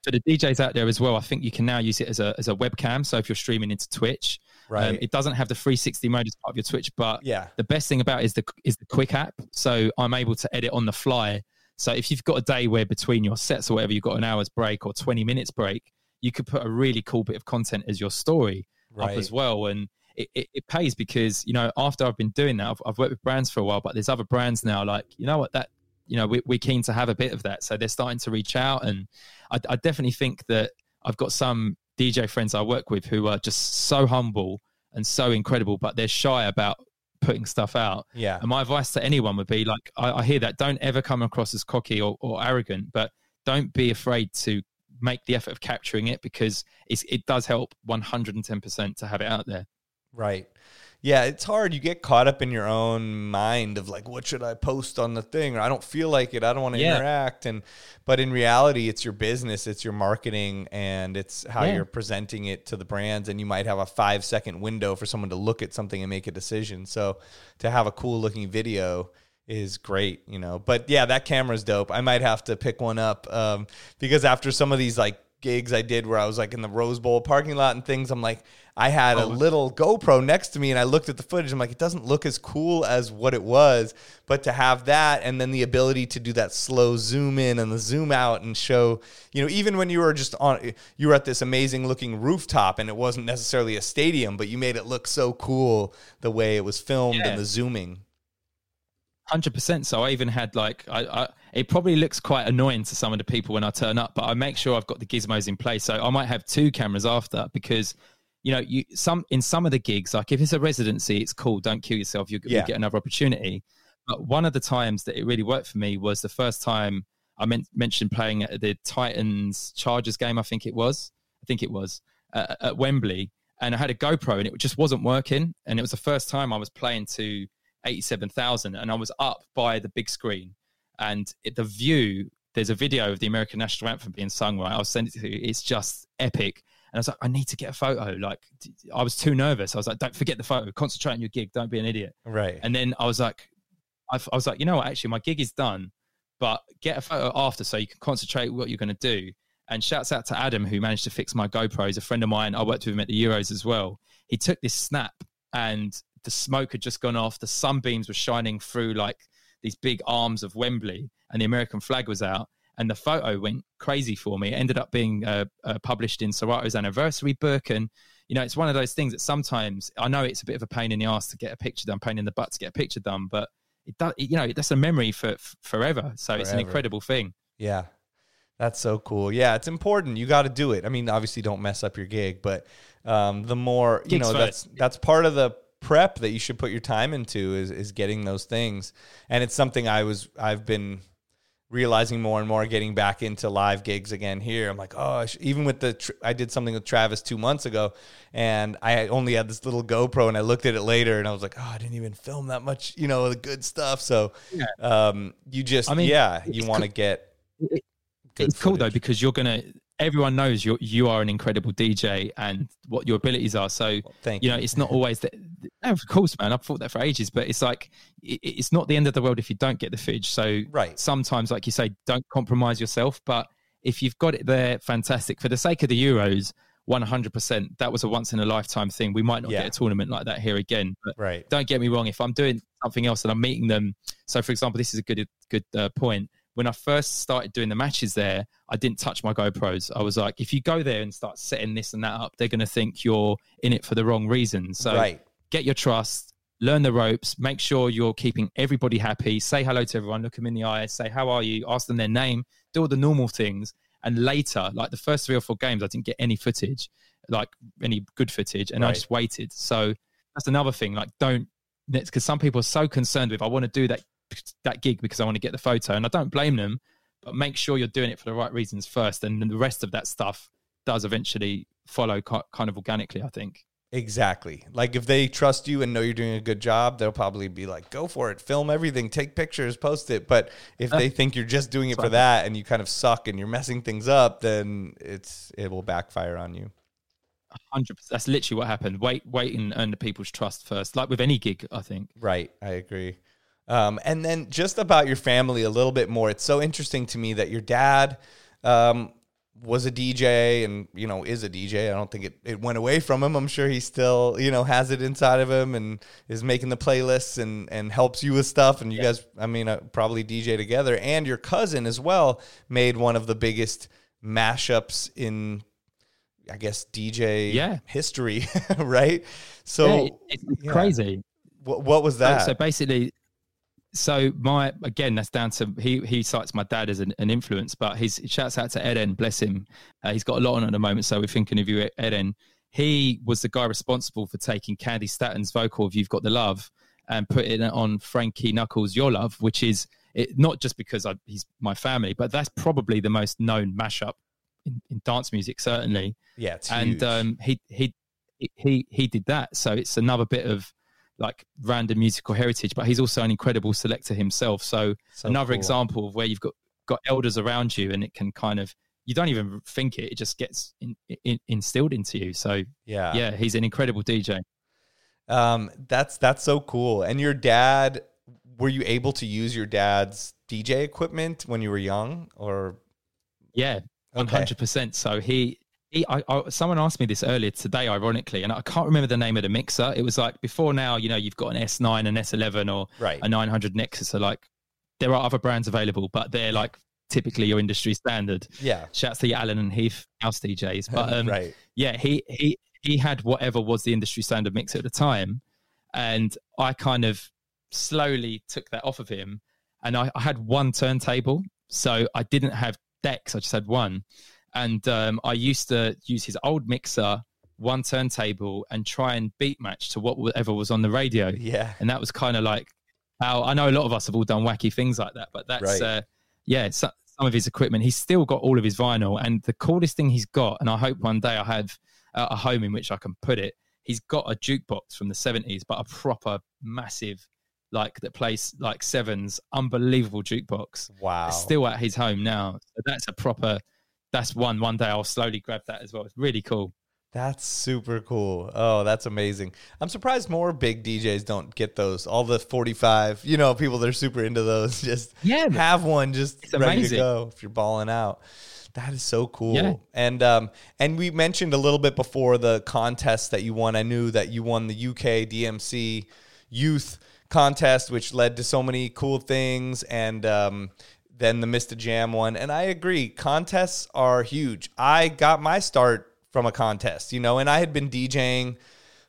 for the DJs out there as well, I think you can now use it as a as a webcam. So if you're streaming into Twitch, right. um, it doesn't have the 360 mode as part of your Twitch, but yeah. the best thing about it is the is the quick app. So I'm able to edit on the fly. So if you've got a day where between your sets or whatever you've got an hour's break or 20 minutes break, you could put a really cool bit of content as your story up as well. And it, it, it pays because you know after I've been doing that, I've, I've worked with brands for a while, but there's other brands now like you know what that you know we, we're keen to have a bit of that, so they're starting to reach out, and I, I definitely think that I've got some DJ friends I work with who are just so humble and so incredible, but they're shy about putting stuff out. Yeah. And my advice to anyone would be like, I, I hear that. Don't ever come across as cocky or, or arrogant, but don't be afraid to make the effort of capturing it because it's, it does help 110% to have it out there. Right. Yeah, it's hard. You get caught up in your own mind of like, what should I post on the thing? Or I don't feel like it. I don't want to Yeah. interact. And but in reality, it's your business, it's your marketing, and it's how Yeah. you're presenting it to the brands. And you might have a five second window for someone to look at something and make a decision. So to have a cool looking video is great, you know. But yeah, that camera's dope. I might have to pick one up um, because after some of these like gigs I did where I was like in the Rose Bowl parking lot and things, I'm like, I had a Oh. little GoPro next to me and I looked at the footage. I'm like, it doesn't look as cool as what it was. But to have that and then the ability to do that slow zoom in and the zoom out and show, you know, even when you were just on, you were at this amazing looking rooftop and it wasn't necessarily a stadium, but you made it look so cool the way it was filmed Yeah. and the zooming. Hundred percent. So I even had like I, I it probably looks quite annoying to some of the people when I turn up, but I make sure I've got the gizmos in place. So I might have two cameras after because you know you some in some of the gigs like if it's a residency, it's cool. Don't kill yourself. You Yeah. will get another opportunity. But one of the times that it really worked for me was the first time I meant, mentioned playing at the Titans Chargers game. I think it was. I think it was uh, at Wembley, and I had a GoPro and it just wasn't working. And it was the first time I was playing to 87,000 and I was up by the big screen. And it, the view there's a video of the American national anthem being sung right? I'll send it to you. It's just epic. And I was like I need to get a photo. Like I was too nervous. I was like don't forget the photo. Concentrate on your gig. Don't be an idiot. Right. and then I was like I, I was like you know what? Actually my gig is done but get a photo after so you can concentrate what you're going to do. And shouts out to Adam who managed to fix my GoPro. He's a friend of mine. I worked with him at the Euros as well. He took this snap and the smoke had just gone off the sunbeams were shining through like these big arms of Wembley and the American flag was out and the photo went crazy for me it ended up being uh, uh, published in Sorato's anniversary book and you know it's one of those things that sometimes I know it's a bit of a pain in the ass to get a picture done pain in the butt to get a picture done but it does you know that's a memory for f- forever so it's an incredible thing Yeah. That's so cool. Yeah, it's important. You got to do it. I mean, obviously don't mess up your gig, but um, the more, you Gigs know, that's that's part of the prep that you should put your time into is is getting those things. And it's something I was I've been realizing more and more getting back into live gigs again here. I'm like, oh, even with the tr- I did something with Travis 2 months ago and I only had this little GoPro and I looked at it later and I was like, oh, I didn't even film that much, you know, the good stuff. So um you just I mean, yeah, you want to get it's cool though because you're gonna everyone knows you you are an incredible DJ and what your abilities are so Thank you know it's not always that of course man I've thought that for ages but it's like it, it's not the end of the world if you don't get the footage so Right. sometimes like you say don't compromise yourself but if you've got it there fantastic for the sake of the Euros 100% that was a once in a lifetime thing we might not Yeah. get a tournament like that here again but Right. don't get me wrong if i'm doing something else and i'm meeting them so for example this is a good good uh, point when i first started doing the matches there i didn't touch my gopro's. I was like if you go there and start setting this and that up they're going to think you're in it for the wrong reasons so right. get your trust learn the ropes make sure you're keeping everybody happy say hello to everyone look them in the eye say how are you? Ask them their name do all the normal things. And later like the first three or four games i didn't get any footage like any good footage and i just waited. So that's another thing like don't because some people are so concerned with i want to do that that gig because i want to get the photo and i don't blame them but make sure you're doing it for the right reasons first and then the rest of that stuff does eventually follow kind of organically i think Exactly. Like if they trust you and know you're doing a good job, they'll probably be like, "Go for it, film everything, take pictures, post it." But if uh, they think you're just doing it for that and you kind of suck and you're messing things up, then it's it will backfire on you. 100% That's literally what happened. Wait, wait, and earn the people's trust first. Like with any gig, I think. Right, I agree. Um, and then just about your family a little bit more. It's so interesting to me that your dad um, was a DJ and you know is a DJ. I don't think it, it went away from him. I'm sure he still you know has it inside of him and is making the playlists and and helps you with stuff. And you yeah. guys, I mean, uh, probably DJ together. And your cousin as well made one of the biggest mashups in I guess DJ yeah. history, right? So yeah, it's, it's yeah. crazy. What, what was that? So, so basically, so my again that's down to he he cites my dad as an, an influence but he shouts out to eden bless him. Uh, he's got a lot on at the moment so we're thinking of you eden. He was the guy responsible for taking Candi Staton's vocal of you've got the love and putting it on frankie knuckles your love which is it, not just because I, he's my family but that's probably the most known mashup in, in dance music certainly. Yeah and um, he he he he did that. So it's another bit of like random musical heritage, but he's also an incredible selector himself. So, so another cool. example of where you've got got elders around you, and it can kind of you don't even think it; it just gets in, in, instilled into you. So, yeah, yeah, he's an incredible DJ. Um, that's that's so cool. And your dad, were you able to use your dad's DJ equipment when you were young, or? Yeah, one hundred percent. So he I, I, someone asked me this earlier today, ironically, and I can't remember the name of the mixer. It was like before now, you know, you've got an S9, an S11, or right. a 900 Nexus. So like, there are other brands available, but they're like typically your industry standard. Yeah. Shouts to Allen and Heath house DJs, but um, right. yeah, he he he had whatever was the industry standard mixer at the time, and I kind of slowly took that off of him, and I, I had one turntable, so I didn't have decks. I just had one and um, I used to use his old mixer, one turntable, and try and beat match to whatever was on the radio. Yeah, and that was kind of like how I know a lot of us have all done wacky things like that, but that's right. uh, yeah, so, some of his equipment. He's still got all of his vinyl, and the coolest thing he's got, and I hope one day I have a home in which I can put it. He's got a jukebox from the seventies, but a proper massive like that plays like sevens, unbelievable jukebox. Wow. It's still at his home now. So that's a proper that's one. One day I'll slowly grab that as well. It's really cool. That's super cool. Oh, that's amazing. I'm surprised more big DJs don't get those. All the 45, you know, people that are super into those just yeah, have one just ready amazing. to go if you're balling out. That is so cool. Yeah. And um and we mentioned a little bit before the contest that you won. I knew that you won the UK DMC youth contest which led to so many cool things and um than the Mr. Jam one. And I agree, contests are huge. I got my start from a contest, you know, and I had been DJing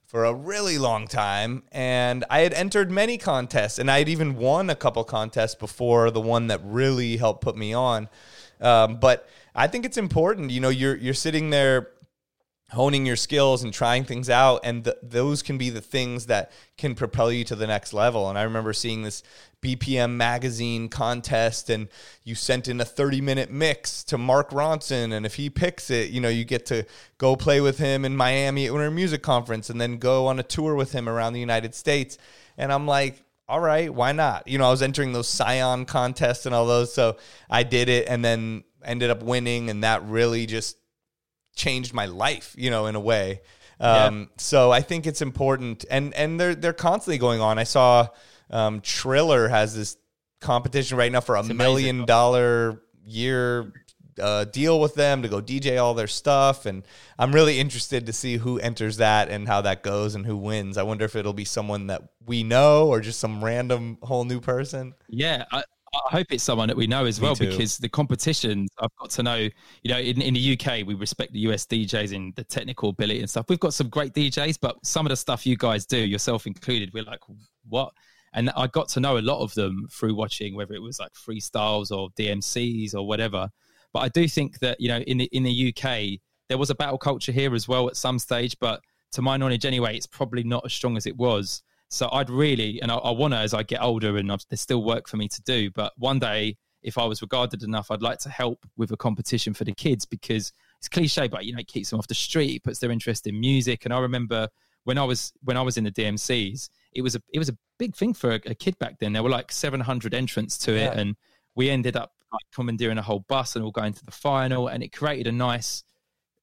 for a really long time and I had entered many contests and I had even won a couple contests before the one that really helped put me on. Um, but I think it's important, you know, you're you're sitting there honing your skills and trying things out and th- those can be the things that can propel you to the next level. And i remember seeing this bpm magazine contest and you sent in a 30 minute mix to mark ronson and if he picks it you know you get to go play with him in miami at winter music conference and then go on a tour with him around the united states. And i'm like all right why not? You know i was entering those scion contests and all those so i did it and then ended up winning and that really just changed my life, you know, in a way. Um, yeah. So I think it's important, and and they're they're constantly going on. I saw um, Triller has this competition right now for a it's million amazing. dollar year uh, deal with them to go DJ all their stuff, and I'm really interested to see who enters that and how that goes and who wins. I wonder if it'll be someone that we know or just some random whole new person. Yeah, I, I hope it's someone that we know as well because the competitions I've got to know, you know, in, in the UK, we respect the US DJs in the technical ability and stuff. We've got some great DJs, but some of the stuff you guys do, yourself included, we're like, what? And I got to know a lot of them through watching, whether it was like freestyles or DMCs or whatever. But I do think that, you know, in the, in the UK, there was a battle culture here as well at some stage, but to my knowledge anyway, it's probably not as strong as it was. So I'd really, and I, I want to as I get older, and I've, there's still work for me to do. But one day, if I was regarded enough, I'd like to help with a competition for the kids because it's cliche, but you know, it keeps them off the street, it puts their interest in music. And I remember when I was when I was in the DMCs, it was a it was a big thing for a, a kid back then. There were like 700 entrants to it, yeah. and we ended up like commandeering a whole bus and all going to the final, and it created a nice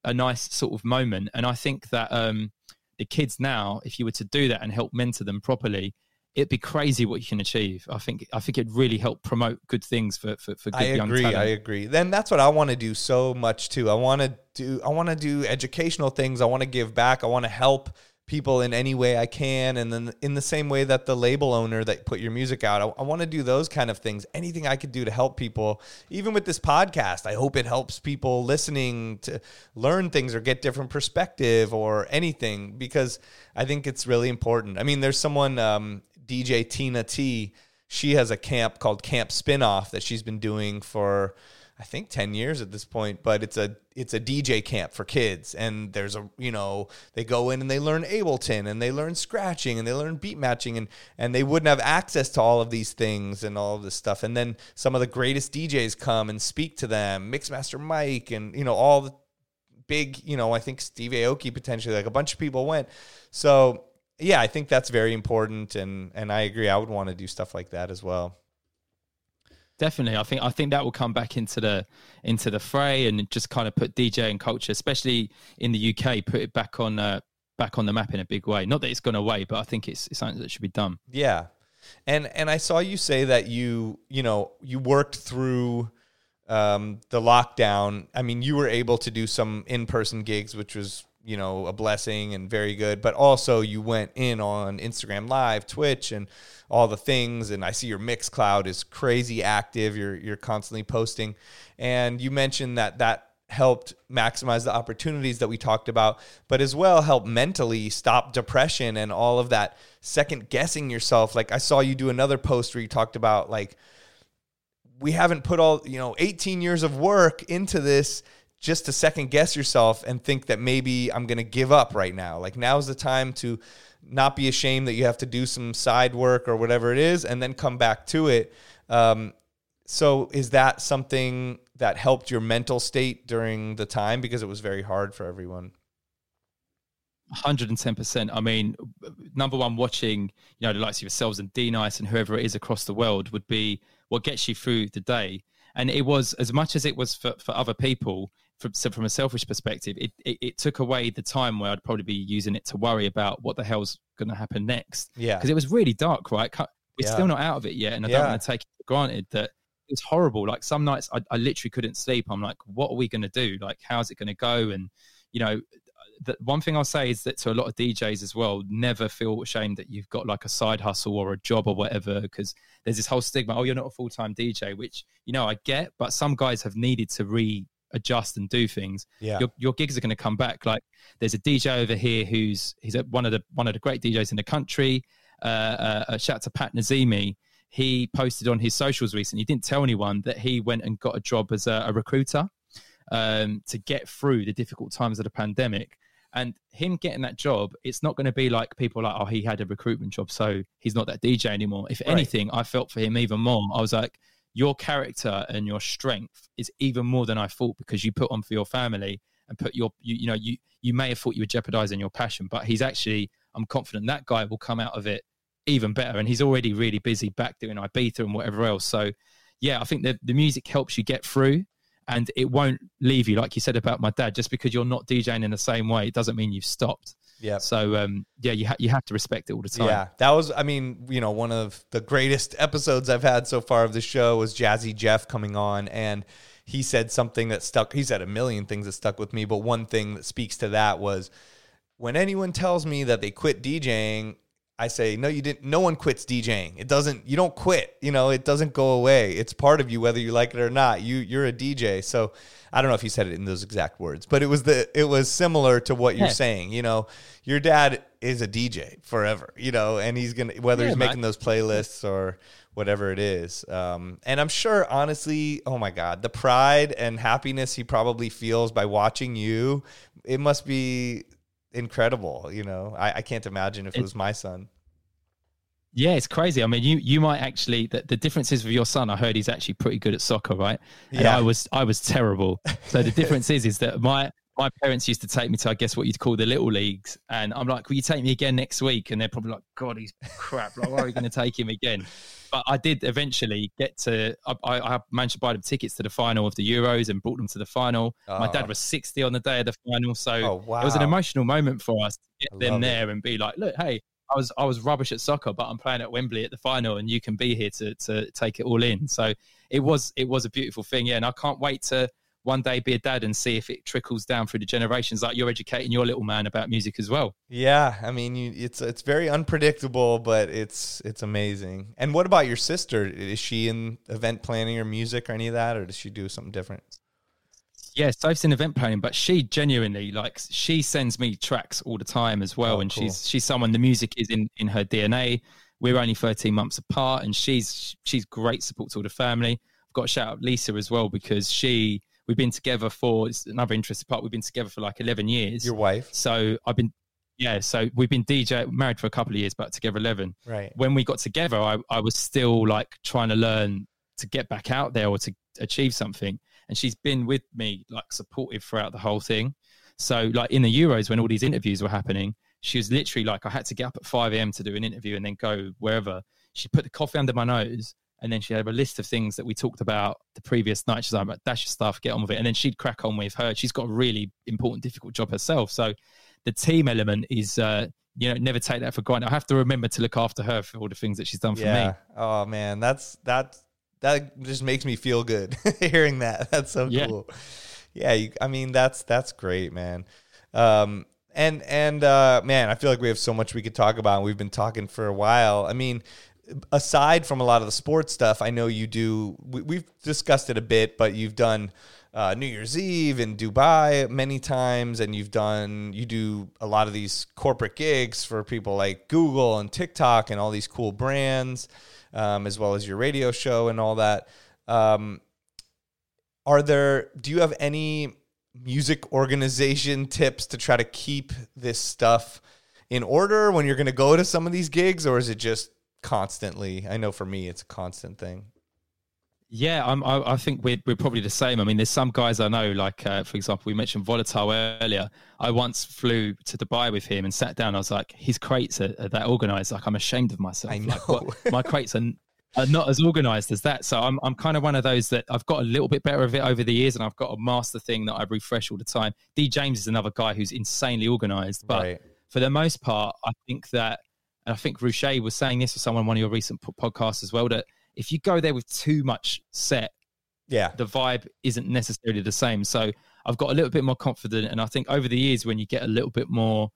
a nice sort of moment. And I think that um, the kids now, if you were to do that and help mentor them properly, it'd be crazy what you can achieve. I think I think it really help promote good things for for, for good I young agree. talent. I agree. Then that's what I want to do so much too. I want to do. I want to do educational things. I want to give back. I want to help people in any way I can. And then in the same way that the label owner that put your music out, I, I want to do those kind of things. Anything I could do to help people, even with this podcast. I hope it helps people listening to learn things or get different perspective or anything because I think it's really important. I mean, there's someone, um, DJ Tina T. She has a camp called Camp Spinoff that she's been doing for I think 10 years at this point, but it's a it's a DJ camp for kids and there's a you know, they go in and they learn Ableton and they learn scratching and they learn beat matching and and they wouldn't have access to all of these things and all of this stuff. And then some of the greatest DJs come and speak to them, Mixmaster Mike and you know all the big, you know, I think Steve Aoki potentially like a bunch of people went. So, yeah, I think that's very important and and I agree I would want to do stuff like that as well. Definitely, I think I think that will come back into the into the fray and just kind of put DJ and culture, especially in the UK, put it back on uh, back on the map in a big way. Not that it's gone away, but I think it's, it's something that should be done. Yeah. And and I saw you say that you, you know, you worked through um, the lockdown. I mean, you were able to do some in-person gigs, which was, you know, a blessing and very good, but also you went in on Instagram Live, Twitch and all the things and I see your Mixcloud is crazy active. You're you're constantly posting. And you mentioned that that helped maximize the opportunities that we talked about, but as well help mentally stop depression and all of that second guessing yourself. Like I saw you do another post where you talked about like we haven't put all, you know, 18 years of work into this just to second guess yourself and think that maybe I'm going to give up right now. Like now's the time to not be ashamed that you have to do some side work or whatever it is and then come back to it. Um, so is that something that helped your mental state during the time because it was very hard for everyone? 110%. I mean, number one, watching, you know, the likes of yourselves and D Nice and whoever it is across the world would be what gets you through the day. And it was as much as it was for, for other people, from, so from a selfish perspective, it, it, it, took away the time where I'd probably be using it to worry about what the hell's going to happen next. Yeah. Because it was really dark, right? We're Yeah. still not out of it yet. And I Yeah. don't want to take it for granted that it's horrible. Like some nights I, I literally couldn't sleep. I'm like, what are we going to do? Like, how's it going to go? And, you know, the one thing I'll say is that to a lot of DJs as well, never feel ashamed that you've got like a side hustle or a job or whatever, because there's this whole stigma. Oh, you're not a full time DJ, which you know I get, but some guys have needed to readjust and do things. Yeah. Your, your gigs are going to come back. Like there's a DJ over here who's he's a, one of the one of the great DJs in the country. Uh, uh, a shout out to Pat Nazimi. He posted on his socials recently. He didn't tell anyone that he went and got a job as a, a recruiter um, to get through the difficult times of the pandemic. And him getting that job, it's not going to be like people like, oh, he had a recruitment job, so he's not that DJ anymore. If Right. anything, I felt for him even more. I was like, your character and your strength is even more than I thought because you put on for your family and put your, you, you know, you you may have thought you were jeopardizing your passion, but he's actually, I'm confident that guy will come out of it even better. And he's already really busy back doing Ibiza and whatever else. So, yeah, I think the the music helps you get through and it won't leave you like you said about my dad just because you're not DJing in the same way it doesn't mean you've stopped Yeah. so um yeah you ha- you have to respect it all the time Yeah, that was. I mean, you know, one of the greatest episodes I've had so far of the show was Jazzy Jeff coming on, and he said something that stuck. He said a million things that stuck with me, but one thing that speaks to that was when anyone tells me that they quit DJing. I say, no, you didn't. No one quits DJing. It doesn't. You don't quit. You know, it doesn't go away. It's part of you, whether you like it or not. You you're a DJ. So I don't know if you said it in those exact words, but it was the it was similar to what you're Yeah. saying. You know, your dad is a DJ forever. You know, and he's gonna whether Yeah, he's making those playlists or whatever it is. Um, and I'm sure, honestly, oh my God, the pride and happiness he probably feels by watching you, it must be incredible. You know, I, I can't imagine if it It- was my son. yeah it's crazy i mean you you might actually the, the difference is with your son i heard he's actually pretty good at soccer right and Yeah. i was i was terrible so the difference is is that my my parents used to take me to, I guess, what you'd call the little leagues, and I'm like, "Will you take me again next week?" And they're probably like, "God, he's crap. Like, why are we going to take him again?" But I did eventually get to. I, I managed to buy them tickets to the final of the Euros and brought them to the final. My dad Oh. was 60 on the day of the final, so Oh, wow. it was an emotional moment for us to get them love it. there and be like, "Look, hey." I was I was rubbish at soccer, but I'm playing at Wembley at the final, and you can be here to to take it all in. So it was it was a beautiful thing, yeah. And I can't wait to one day be a dad and see if it trickles down through the generations. Like you're educating your little man about music as well. Yeah, I mean, you, it's it's very unpredictable, but it's it's amazing. And what about your sister? Is she in event planning or music or any of that, or does she do something different? Yeah, Soph's in event planning, but she genuinely like she sends me tracks all the time as well, Oh, and cool. she's she's someone the music is in in her DNA. We're only 13 months apart, and she's she's great support to all the family. I've got to shout out Lisa as well because she we've been together for it's another interesting part. We've been together for like 11 years. Your wife, So I've been, yeah. So we've been DJ married for a couple of years, but together eleven. right? When we got together, I, I was still like trying to learn to get back out there or to achieve something, and she's been with me like supportive throughout the whole thing. So like in the Euros when all these interviews were happening, she was literally like I had to get up at five a.m. to do an interview and then go wherever. She put the coffee under my nose. And then she had a list of things that we talked about the previous night. She's like, "Right, dash your stuff, get on with it. And then she'd crack on with her. She's got a really important, difficult job herself. So the team element is uh you know never take that for granted i have to remember to look after her for all the things that she's done for Yeah. me Oh man, that's that that just makes me feel good hearing that. That's so Yeah. cool. Yeah, you, I mean that's that's great, man. Um, and and uh, man, I feel like we have so much we could talk about. and We've been talking for a while. I mean, aside from a lot of the sports stuff, I know you do. We, we've discussed it a bit, but you've done. Uh, New Year's Eve in Dubai many times, and you've done you do a lot of these corporate gigs for people like Google and TikTok and all these cool brands, um, as well as your radio show and all that. Um, are there? Do you have any music organization tips to try to keep this stuff in order when you're going to go to some of these gigs, or is it just constantly? I know for me, it's a constant thing. yeah I'm, I, I think we're, we're probably the same i mean there's some guys i know like uh, for example we mentioned volatile earlier i once flew to dubai with him and sat down i was like his crates are, are that organized like i'm ashamed of myself I like know. my crates are, are not as organized as that so i'm, I'm kind of one of those that i've got a little bit better of it over the years and i've got a master thing that i refresh all the time d james is another guy who's insanely organized but right. for the most part, I think that, and I think Rouche was saying this or someone on one of your recent podcasts as well, that if you go there with too much set, Yeah. the vibe isn't necessarily the same. So I've got a little bit more confident, and I think over the years, when you get a little bit more,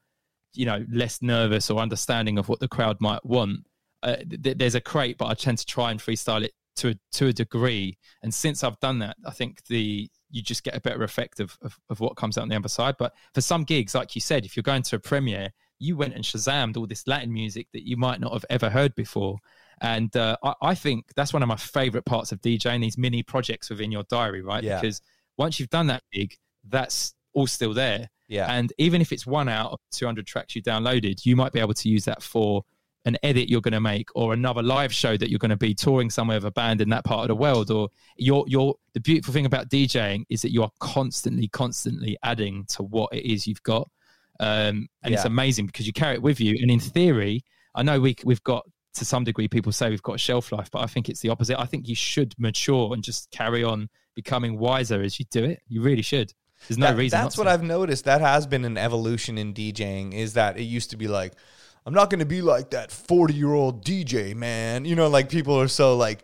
you know, less nervous or understanding of what the crowd might want, uh, th- there's a crate, but I tend to try and freestyle it to a, to a degree. And since I've done that, I think the you just get a better effect of, of, of what comes out on the other side. But for some gigs, like you said, if you're going to a premiere, you went and shazammed all this Latin music that you might not have ever heard before. And uh, I, I think that's one of my favorite parts of DJing, these mini projects within your diary, right? Yeah. Because once you've done that gig, that's all still there. Yeah. And even if it's one out of 200 tracks you downloaded, you might be able to use that for an edit you're going to make or another live show that you're going to be touring somewhere with a band in that part of the world or you're you're the beautiful thing about DJing is that you are constantly constantly adding to what it is you've got um, and it's amazing because you carry it with you and in theory I know we we've got to some degree people say we've got a shelf life but I think it's the opposite I think you should mature and just carry on becoming wiser as you do it you really should there's no That- reason That's what to. I've noticed. That has been an evolution in DJing. Is that it used to be like, I'm not going to be like that 40 year old DJ man. You know, like people are so like,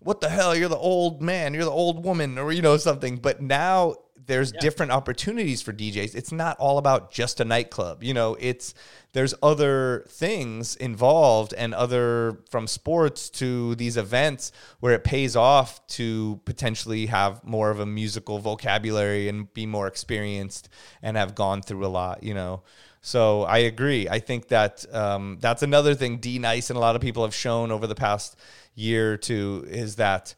what the hell? You're the old man. You're the old woman, or you know something. But now there's different opportunities for DJs. It's not all about just a nightclub. You know, it's there's other things involved and other from sports to these events where it pays off to potentially have more of a musical vocabulary and be more experienced and have gone through a lot, you know. So I agree. I think that um, that's another thing D Nice and a lot of people have shown over the past year or two is that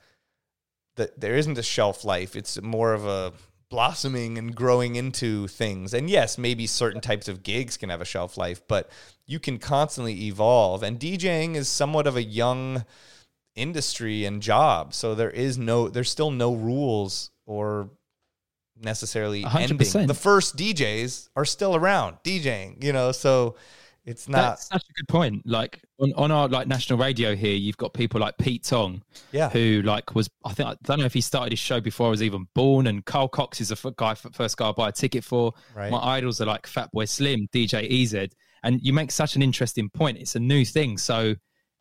that there isn't a shelf life. It's more of a blossoming and growing into things. And yes, maybe certain types of gigs can have a shelf life, but you can constantly evolve. And DJing is somewhat of a young industry and job. So there is no there's still no rules or necessarily 100%. ending. The first DJs are still around DJing, you know, so it's not. That's such a good point. Like on, on our like national radio here, you've got people like Pete Tong, Yeah. who like was I think I don't know if he started his show before I was even born. And Carl Cox is the guy first guy I buy a ticket for. Right. My idols are like Fatboy Slim, DJ EZ, and you make such an interesting point. It's a new thing, so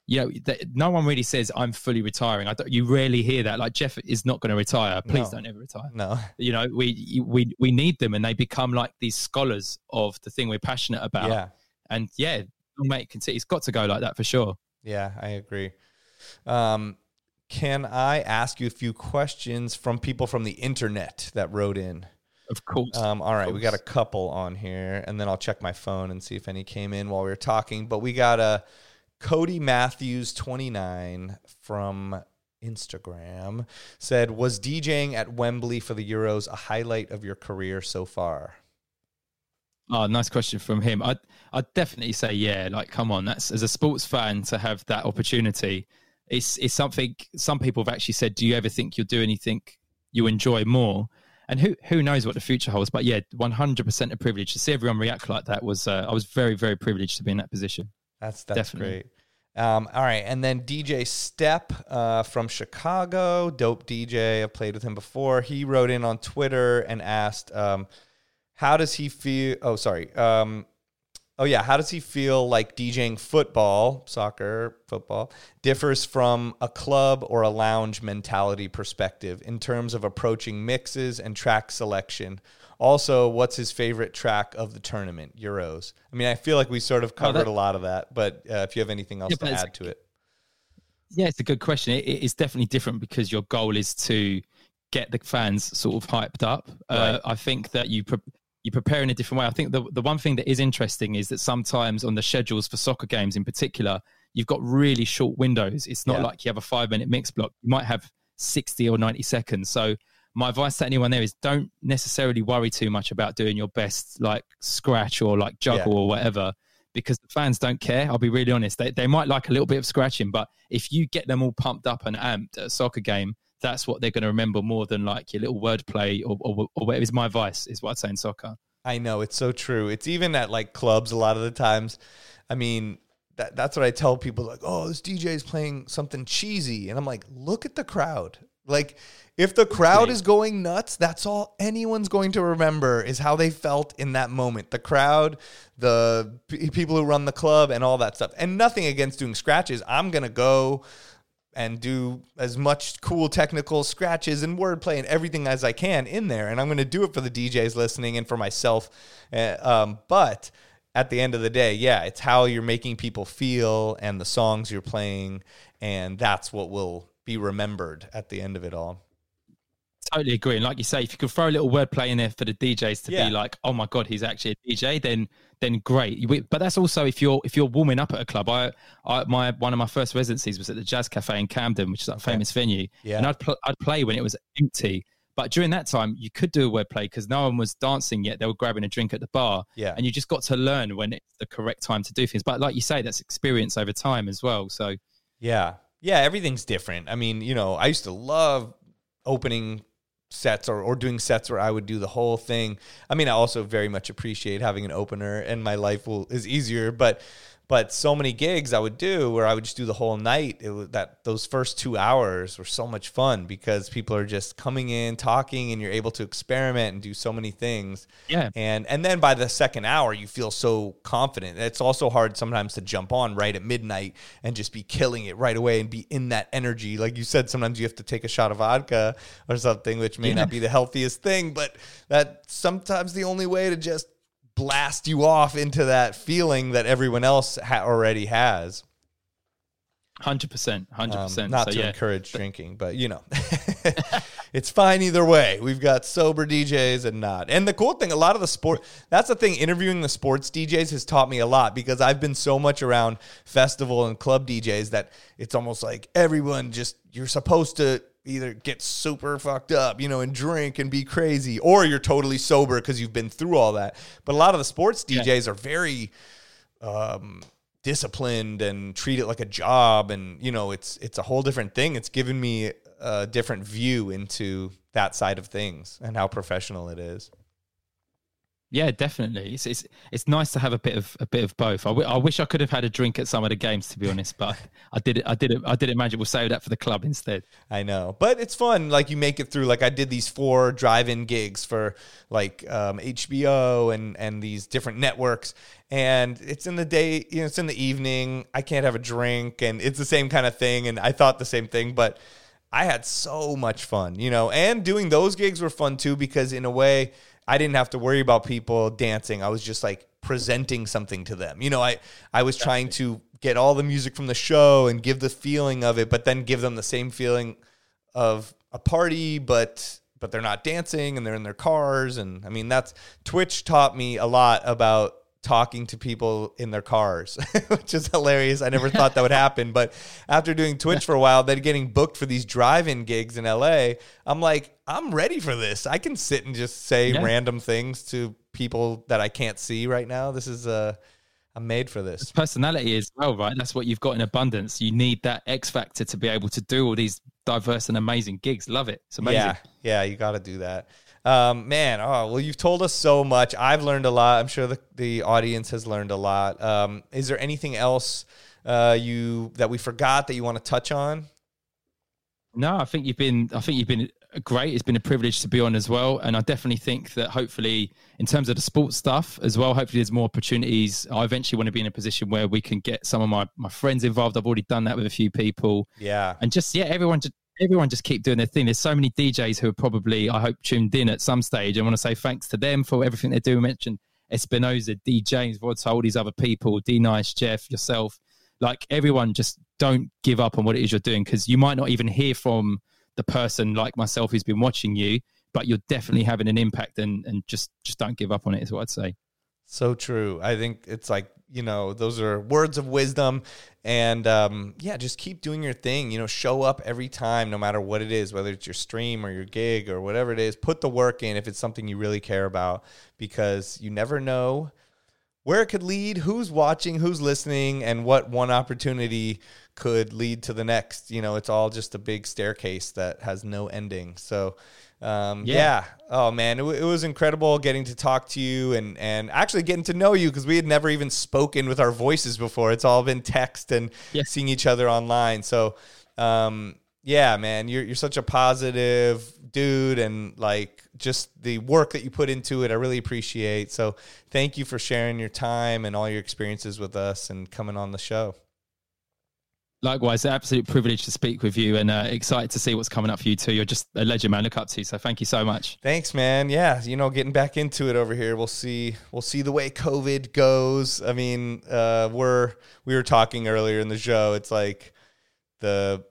you know th- no one really says I'm fully retiring. I don't, you rarely hear that. Like Jeff is not going to retire. Please No. don't ever retire. no. You know we we we need them, and they become like these scholars of the thing we're passionate about. Yeah. And yeah, mate, continue. It's got to go like that for sure. Yeah, I agree. Um, can I ask you a few questions from people from the internet that wrote in? Of course. Um, all right, we got a couple on here, and then I'll check my phone and see if any came in while we were talking. But we got a Cody Matthews twenty nine from Instagram said, "Was DJing at Wembley for the Euros a highlight of your career so far?" Oh, nice question from him. I'd, I'd definitely say, yeah, like, come on. That's as a sports fan to have that opportunity. It's, it's something some people have actually said, do you ever think you'll do anything you enjoy more? And who, who knows what the future holds? But yeah, 100% a privilege to see everyone react like that was, uh, I was very, very privileged to be in that position. That's that's Definitely. great. Um, all right, and then DJ Step uh, from Chicago, dope DJ. I've played with him before. He wrote in on Twitter and asked, um, "How does he feel?" Oh, sorry. Um, oh yeah, how does he feel like DJing football, soccer, football differs from a club or a lounge mentality perspective in terms of approaching mixes and track selection? Also, what's his favorite track of the tournament, Euros? I mean, I feel like we sort of covered that- a lot of that, but uh, if you have anything else Yeah, to add to it, Yeah, it's a good question. It, it's definitely different because your goal is to get the fans sort of hyped up. Right. Uh, I think that you pre- you prepare in a different way. I think the the one thing that is interesting is that sometimes on the schedules for soccer games in particular, you've got really short windows. It's not Yeah. like you have a five minute mix block. You might have sixty or ninety seconds. So my advice to anyone there is don't necessarily worry too much about doing your best like scratch or like juggle Yeah. or whatever because the fans don't care. I'll be really honest. They, they might like a little bit of scratching, but if you get them all pumped up and amped at a soccer game, that's what they're going to remember more than like your little wordplay or, or, or whatever is my vice is what I'd say in soccer. I know it's so true. It's even at like clubs a lot of the times. I mean, that, that's what I tell people like, oh, this DJ is playing something cheesy. And I'm like, look at the crowd. Like, if the crowd is going nuts, that's all anyone's going to remember is how they felt in that moment. The crowd, the p- people who run the club, and all that stuff. And nothing against doing scratches. I'm going to go and do as much cool technical scratches and wordplay and everything as I can in there. And I'm going to do it for the DJs listening and for myself. Uh, um, but at the end of the day, yeah, it's how you're making people feel and the songs you're playing. And that's what will be remembered at the end of it all. Totally agree. And like you say, if you could throw a little wordplay in there for the DJs to Yeah. be like, "Oh my god, he's actually a DJ," then then great. But that's also if you're if you're warming up at a club. I, I my one of my first residencies was at the Jazz Cafe in Camden, which is a famous venue. Yeah. And I'd pl- I'd play when it was empty. But during that time, you could do a wordplay because no one was dancing yet. They were grabbing a drink at the bar. Yeah. And you just got to learn when it's the correct time to do things. But like you say, that's experience over time as well. So Yeah. Yeah, everything's different. I mean, you know, I used to love opening sets or, or doing sets where I would do the whole thing. I mean, I also very much appreciate having an opener and my life will is easier, but but so many gigs I would do where I would just do the whole night. It was that those first 2 hours were so much fun because people are just coming in, talking and you're able to experiment and do so many things. yeah, And and then by the second hour, you feel so confident. It's also hard sometimes to jump on right at midnight and just be killing it right away and be in that energy. Like you said, sometimes you have to take a shot of vodka or something, which may Yeah. not be the healthiest thing, but that sometimes the only way to just blast you off into that feeling that everyone else ha- already has. hundred percent, hundred Um, percent. not So to yeah, encourage drinking, but you know, it's fine either way. We've got sober DJs and not. And the cool thing, a lot of the sport, that's the thing, interviewing the sports DJs has taught me a lot because I've been so much around festival and club DJs that it's almost like everyone just, you're supposed to either get super fucked up, you know, and drink and be crazy, or you're totally sober because you've been through all that. But a lot of the sports Yeah. DJs are very, um, disciplined and treat it like a job and you know it's it's a whole different thing it's given me a different view into that side of things and how professional it is. Yeah, definitely. It's, it's it's nice to have a bit of a bit of both. I, w- I wish I could have had a drink at some of the games, to be honest, but I did it. I did it. I did imagine we'll save that for the club instead. I know, but it's fun. Like you make it through. Like I did these four drive-in gigs for like um, HBO and and these different networks, and it's in the day. You know, it's in the evening. I can't have a drink, and it's the same kind of thing. And I thought the same thing, but I had so much fun. You know, and doing those gigs were fun too because in a way I didn't have to worry about people dancing. I was just like presenting something to them. You know, I I was trying to get all the music from the show and give the feeling of it, but then give them the same feeling of a party, but but they're not dancing and they're in their cars and I mean that's Twitch taught me a lot about talking to people in their cars, which is hilarious. I never thought that would happen. But after doing Twitch for a while, then getting booked for these drive in gigs in LA, I'm like, I'm ready for this. I can sit and just say Yeah. random things to people that I can't see right now. This is, uh, I'm made for this. Personality as well, right? That's what you've got in abundance. You need that X factor to be able to do all these diverse and amazing gigs. Love it. It's amazing. Yeah, yeah, you got to do that. Um, man, oh well, you've told us so much. I've learned a lot. I'm sure the the audience has learned a lot. Um, is there anything else uh, you that we forgot that you want to touch on? No, I think you've been. I think you've been great. It's been a privilege to be on as well, and I definitely think that hopefully, in terms of the sports stuff as well, hopefully there's more opportunities. I eventually want to be in a position where we can get some of my my friends involved. I've already done that with a few people, Yeah, and just yeah, everyone just everyone just keep doing their thing. There's so many DJs who are probably I hope tuned in at some stage. I want to say thanks to them for everything they do. Mention Espinoza, D James, Rod's, all these other people, D Nice, Jeff, yourself. Like everyone, just don't give up on what it is you're doing because you might not even hear from the person like myself who's been watching you, but you're definitely having an impact and and just just don't give up on it is what I'd say. so true. I think it's like you know those are words of wisdom, and um, yeah, just keep doing your thing. You know, show up every time, no matter what it is, whether it's your stream or your gig or whatever it is. Put the work in if it's something you really care about, because you never know where it could lead, who's watching, who's listening, and what one opportunity could lead to the next. You know, it's all just a big staircase that has no ending. So, um, yeah. Yeah. Oh man, it, w- it was incredible getting to talk to you and and actually getting to know you because we had never even spoken with our voices before. It's all been text and Yeah. seeing each other online. So, um, yeah, man, you're you're such a positive dude, and like just the work that you put into it, I really appreciate. So, thank you for sharing your time and all your experiences with us and coming on the show. Likewise, absolute privilege to speak with you and uh, excited to see what's coming up for you too. You're just a legend, man. Look up to you. So thank you so much. Thanks, man. Yeah, you know, getting back into it over here. We'll see. We'll see the way COVID goes. I mean, uh, we're we were talking earlier in the show. It's like the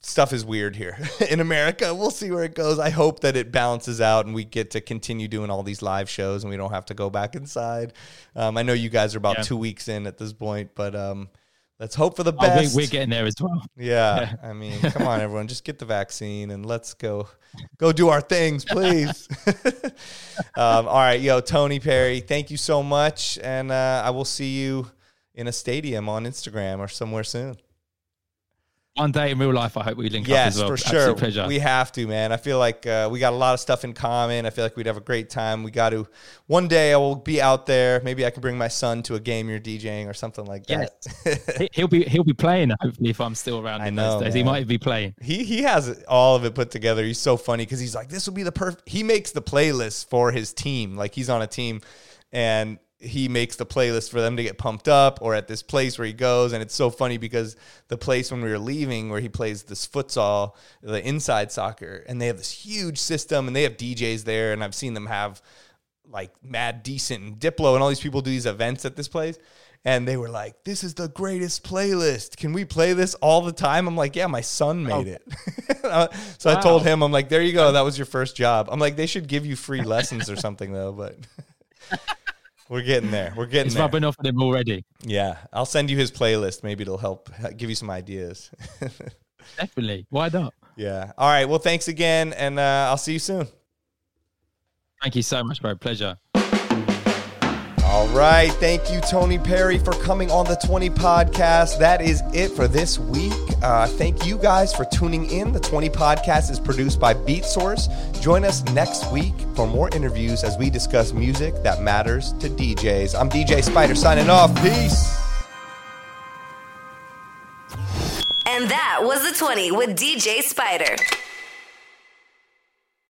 stuff is weird here in America. We'll see where it goes. I hope that it balances out and we get to continue doing all these live shows and we don't have to go back inside. Um, I know you guys are about Yeah. two weeks in at this point, but um, let's hope for the Oh, best. we, we're getting there as well. Yeah, I mean, come on, everyone, just get the vaccine and let's go, go do our things, please. um, all right, yo, Tony Perry, thank you so much, and uh, I will see you in a stadium on Instagram or somewhere soon. One day in real life, I hope we link up as well. Yes, for Absolute sure. pleasure. We have to, man. I feel like uh, we got a lot of stuff in common. I feel like we'd have a great time. We got to. One day I will be out there. Maybe I can bring my son to a game you're DJing or something like that. He- he'll be he'll be playing hopefully if I'm still around I in know, those days. He might be playing. he he has all of it put together. He's so funny because he's like, this will be the perfect. He makes the playlist for his team. Like he's on a team, and he makes the playlist for them to get pumped up, or at this place where he goes. And it's so funny because the place when we were leaving, where he plays this futsal, the inside soccer, and they have this huge system, and they have DJs there, and I've seen them have like Mad Decent and Diplo and all these people do these events at this place. And they were like, "This is the greatest playlist. Can we play this all the time?" I'm like, "Yeah, my son oh. made it." so I told him, "I'm like, there you go. That was your first job." I'm like, they should give you free lessons or something though. But we're getting there. We're getting It's there. rubbing off on him already. Yeah, I'll send you his playlist. Maybe it'll help give you some ideas. Definitely. Why not? yeah. All right. Well, thanks again, and uh, I'll see you soon. Thank you so much, bro. Pleasure. All right. Thank you, Tony Perry, for coming on the 20 podcast. That is it for this week. Uh, thank you guys for tuning in. The 20 podcast is produced by Beatsource. Join us next week for more interviews as we discuss music that matters to DJs. I'm DJ Spider signing off. Peace. And that was the 20 with DJ Spider.